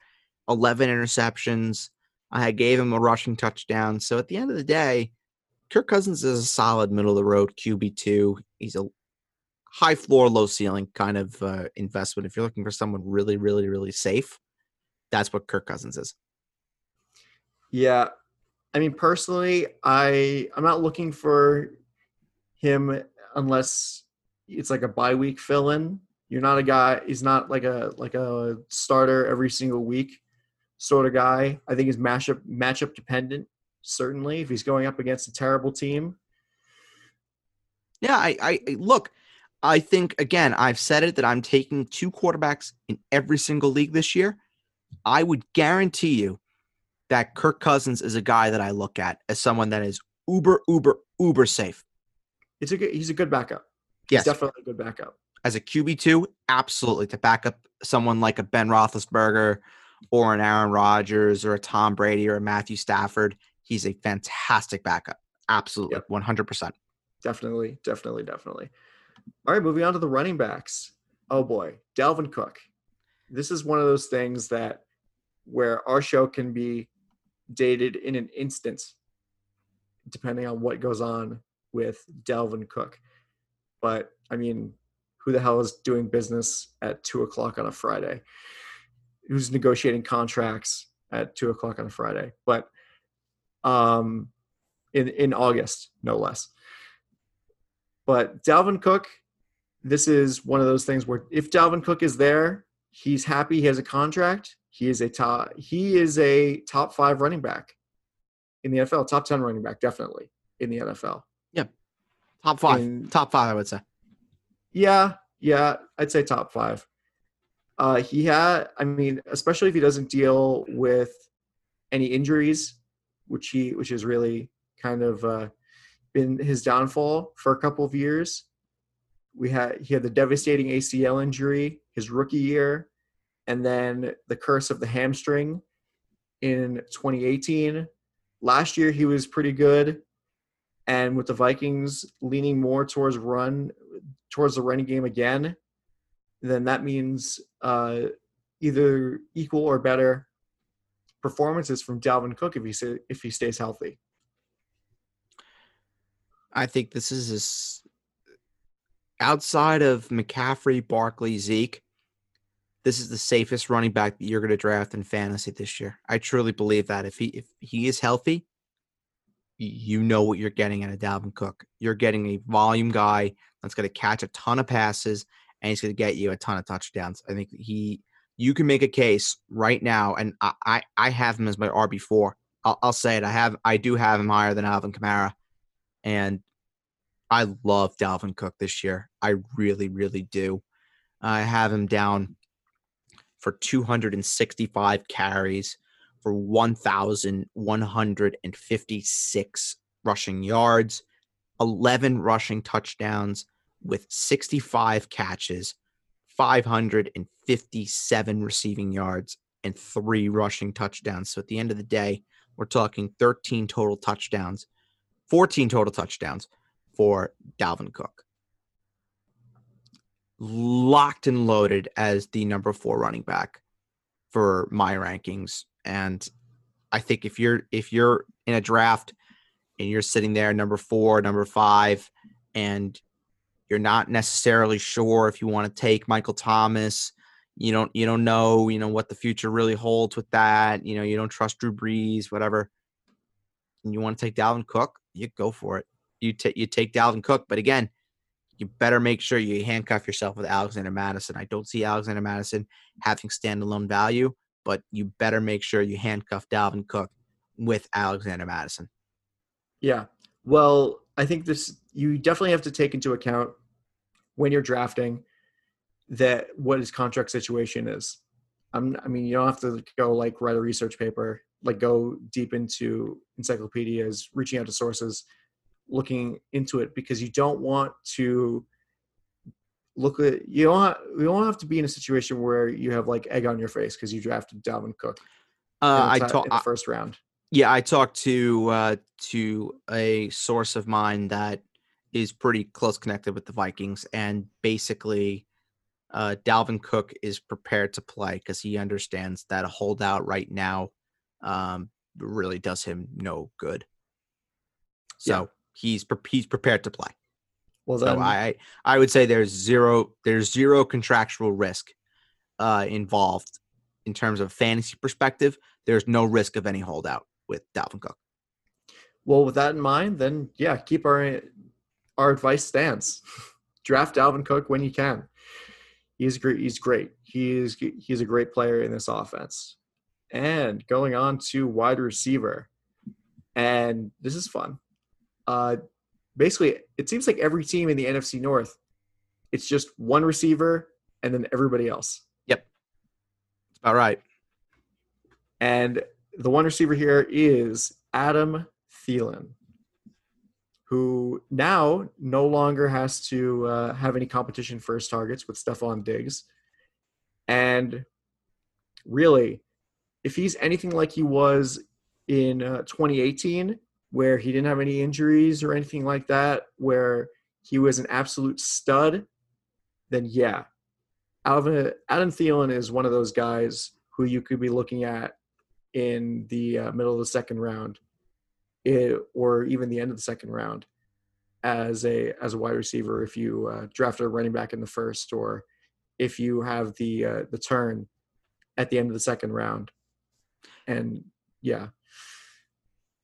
11 interceptions. I gave him a rushing touchdown. So at the end of the day, Kirk Cousins is a solid middle of the road QB2. He's a high floor, low ceiling kind of uh, investment. If you're looking for someone really, really, really safe, that's what Kirk Cousins is. Yeah. I mean, personally, I I'm not looking for him unless it's like a bye week fill in. You're not a guy. He's not like a like a starter every single week sort of guy. I think he's matchup matchup dependent. Certainly, if he's going up against a terrible team. Yeah, I, I look. I think again, I've said it that I'm taking two quarterbacks in every single league this year. I would guarantee you that Kirk Cousins is a guy that I look at as someone that is uber, uber, uber safe. It's a good, he's a good backup. He's Yes. definitely a good backup. As a QB2, absolutely. To back up someone like a Ben Roethlisberger or an Aaron Rodgers or a Tom Brady or a Matthew Stafford, he's a fantastic backup. Absolutely. Yep. 100%. Definitely, definitely, definitely. All right, moving on to the running backs. Oh boy, Dalvin Cook. This is one of those things that where our show can be dated in an instant, depending on what goes on with Dalvin Cook. But I mean, who the hell is doing business at two o'clock on a Friday? Who's negotiating contracts at two o'clock on a Friday? But um, in in August, no less. But Dalvin Cook, this is one of those things where if Dalvin Cook is there, he's happy. He has a contract. He is a top. He is a top five running back in the NFL. Top ten running back, definitely in the NFL. Yeah, top five. In- Top five, I would say. Yeah, yeah, I'd say top five. Uh, he had, I mean, especially if he doesn't deal with any injuries, which he, which has really kind of uh, been his downfall for a couple of years. We had he had the devastating ACL injury his rookie year, and then the curse of the hamstring in 2018. Last year he was pretty good, and with the Vikings leaning more towards run towards the running game again, then that means uh, either equal or better performances from Dalvin Cook if he if he stays healthy. I think this is outside of McCaffrey, Barkley, Zeke. This is the safest running back that you're going to draft in fantasy this year. I truly believe that if he if he is healthy, you know what you're getting at a Dalvin Cook. You're getting a volume guy that's going to catch a ton of passes and he's going to get you a ton of touchdowns. I think he you can make a case right now, and I I, I have him as my RB four. I'll, say it. I have I do have him higher than Alvin Kamara, and I love Dalvin Cook this year. I really, really do. I have him down for 265 carries for 1,156 rushing yards, 11 rushing touchdowns with 65 catches, 557 receiving yards, and three rushing touchdowns. So at the end of the day, we're talking 13 total touchdowns, 14 total touchdowns for Dalvin Cook. Locked and loaded as the number four running back for my rankings. And I think if you're if you're in a draft and you're sitting there number four, number five, and you're not necessarily sure if you want to take Michael Thomas, you don't you don't know, you know, what the future really holds with that. You know, you don't trust Drew Brees, whatever. And you want to take Dalvin Cook, you go for it you take you take Dalvin Cook, but again, you better make sure you handcuff yourself with Alexander Mattison. I don't see Alexander Mattison having standalone value, but you better make sure you handcuff Dalvin Cook with Alexander Mattison. Yeah. Well, I think this you definitely have to take into account when you're drafting that what his contract situation is. I'm, I mean, you don't have to go like write a research paper, like go deep into encyclopedias, reaching out to sources, looking into it because you don't want to look at you don't you don't have to be in a situation where you have like egg on your face because you drafted Dalvin Cook. Uh, I in the, talk. in first round. Yeah, I talked to uh, to a source of mine that is pretty close connected with the Vikings, and basically, uh, Dalvin Cook is prepared to play because he understands that a holdout right now um, really does him no good. So Yeah. he's pre- he's prepared to play. Well, So I I would say there's zero there's zero contractual risk uh, involved in terms of fantasy perspective. There's no risk of any holdout with Dalvin Cook. Well, with that in mind, then yeah, keep our our advice stands. Draft Dalvin Cook when you can. He's great. He's great. He is he's a great player in this offense. And going on to wide receiver, and this is fun. Uh, basically, it seems like every team in the NFC North, it's just one receiver and then everybody else. Yep. It's about right. And the one receiver here is Adam Thielen, who now no longer has to uh, have any competition for his targets with Stefon Diggs. And really, if he's anything like he was in uh, 2018, where he didn't have any injuries or anything like that, where he was an absolute stud, then yeah, Alvin, Adam Thielen is one of those guys who you could be looking at in the uh, middle of the second round, it, or even the end of the second round, as a as a wide receiver. If you uh, draft a running back in the first, or if you have the uh, the turn at the end of the second round, and yeah,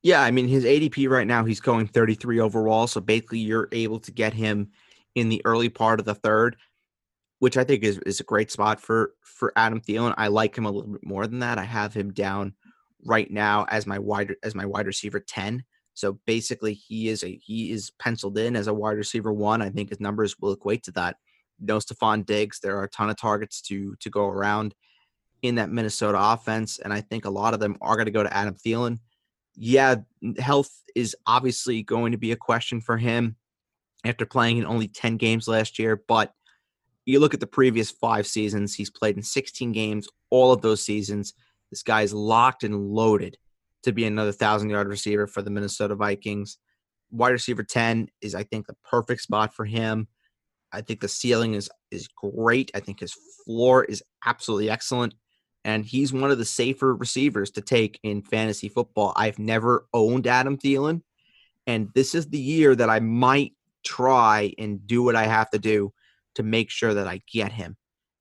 Yeah, I mean his ADP right now he's going 33 overall, so basically you're able to get him in the early part of the third, which I think is is a great spot for for Adam Thielen. I like him a little bit more than that. I have him down right now as my wide as my wide receiver 10. So basically he is a he is penciled in as a wide receiver one. I think his numbers will equate to that. No Stefon Diggs. There are a ton of targets to to go around in that Minnesota offense, and I think a lot of them are going to go to Adam Thielen yeah, health is obviously going to be a question for him after playing in only 10 games last year. But you look at the previous five seasons, he's played in 16 games, all of those seasons. This guy is locked and loaded to be another thousand yard receiver for the Minnesota Vikings. Wide receiver 10 is, I think, the perfect spot for him. I think the ceiling is is great. I think his floor is absolutely excellent and he's one of the safer receivers to take in fantasy football. I've never owned Adam Thielen, and this is the year that I might try and do what I have to do to make sure that I get him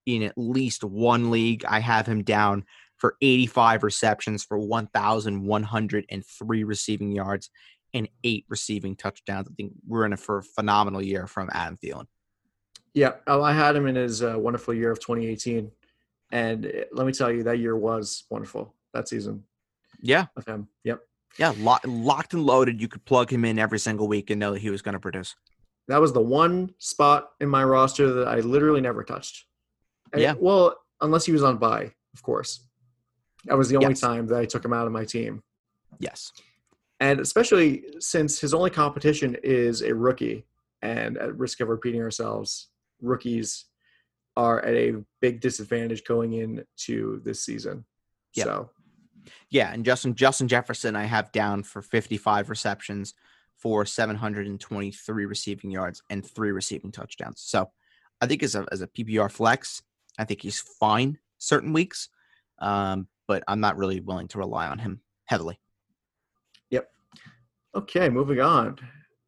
in at least one league. I have him down for 85 receptions for 1,103 receiving yards and eight receiving touchdowns. I think we're in a for a phenomenal year from Adam Thielen. yeah. I had him in his uh, wonderful year of 2018, and let me tell you, that year was wonderful. That season Yeah, of him. Yep. yeah, lo- locked and loaded. You could plug him in every single week and know that he was going to produce. that was the one spot in my roster that I literally never touched. And- Yeah. well, unless he was on bye, of course. That was the only Yes. time that I took him out of my team. Yes. And especially since his only competition is a rookie, and at risk of repeating ourselves, rookies are at a big disadvantage going into this season. Yep. So Yeah, and Justin Justin Jefferson I have down for 55 receptions for 723 receiving yards and three receiving touchdowns. So I think as a as a PPR flex, I think he's fine certain weeks, um, but I'm not really willing to rely on him heavily. Yep. Okay, moving on.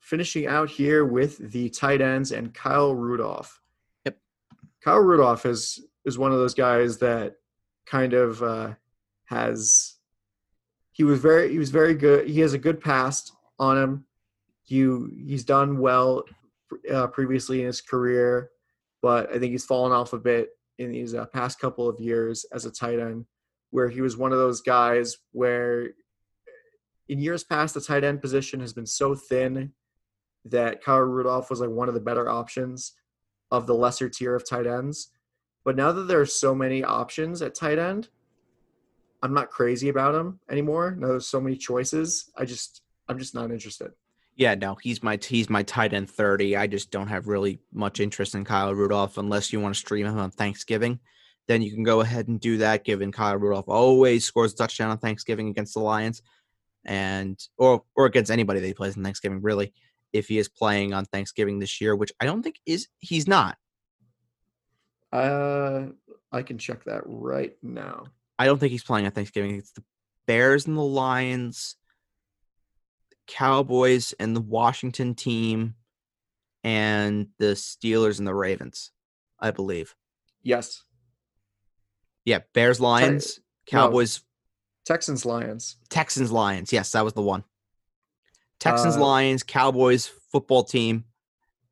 Finishing out here with the tight ends and Kyle Rudolph. Yep. Kyle Rudolph is is one of those guys that kind of uh, has he was very he was very good. He has a good past on him. You he's done well uh, previously in his career, but I think he's fallen off a bit in these uh, past couple of years as a tight end, where he was one of those guys where in years past the tight end position has been so thin that Kyle Rudolph was like one of the better options of the lesser tier of tight ends. But now that there are so many options at tight end, I'm not crazy about him anymore. Now there's so many choices. I just I'm just not interested. Yeah, no, he's my he's my tight end thirty. I just don't have really much interest in Kyle Rudolph unless you want to stream him on Thanksgiving. Then you can go ahead and do that. Given Kyle Rudolph always scores a touchdown on Thanksgiving against the Lions, and or or against anybody that he plays on Thanksgiving, really. If he is playing on Thanksgiving this year, which I don't think is he's not. Uh, I can check that right now. I don't think he's playing on Thanksgiving. It's the Bears and the Lions, Cowboys and the Washington team, and the Steelers and the Ravens, I believe. Yes. Yeah, Bears, Lions, Cowboys, Texans, Lions. Texans, Lions. Yes, that was the one. Texans, Uh, Lions, Cowboys, football team,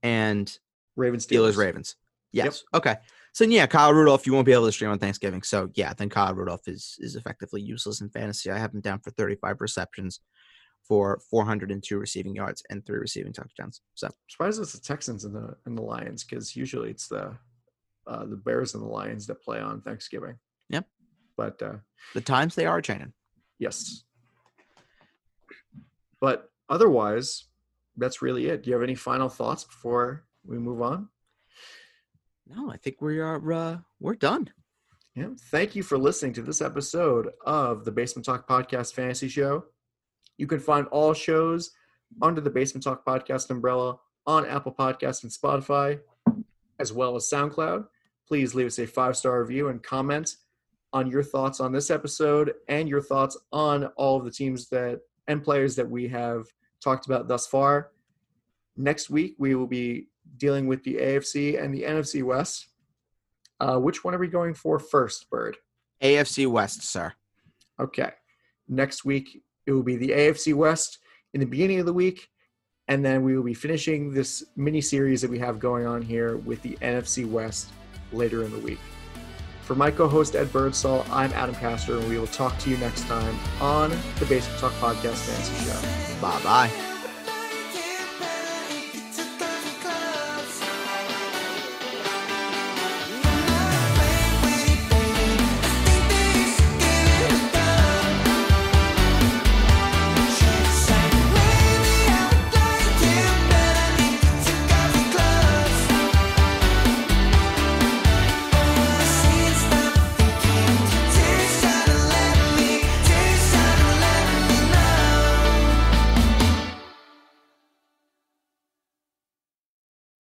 and Ravens, Steelers, Steelers. Ravens. Yep. Yes. Okay. So yeah, Kyle Rudolph, you won't be able to stream on Thanksgiving. So yeah, then Kyle Rudolph is is effectively useless in fantasy. I have him down for 35 receptions for 402 receiving yards and three receiving touchdowns. So I'm surprised it's the Texans and the and the Lions because usually it's the uh, the Bears and the Lions that play on Thanksgiving. Yep. But uh, the times they are changing. yes. But otherwise, that's really it. Do you have any final thoughts before we move on? No, I think we are uh, we're done. Yeah. Thank you for listening to this episode of the Basement Talk Podcast Fantasy Show. You can find all shows under the Basement Talk Podcast umbrella on Apple Podcasts and Spotify, as well as SoundCloud. Please leave us a five star review and comment on your thoughts on this episode and your thoughts on all of the teams that and players that we have talked about thus far. Next week, we will be dealing with the AFC and the NFC West. Uh, which one are we going for first, Bird? AFC West, sir. Okay. Next week, it will be the AFC West in the beginning of the week. And then we will be finishing this mini series that we have going on here with the NFC West later in the week. For my co host, Ed Birdsall, I'm Adam Castor, and we will talk to you next time on the Basic Talk Podcast Fantasy Show. Bye bye.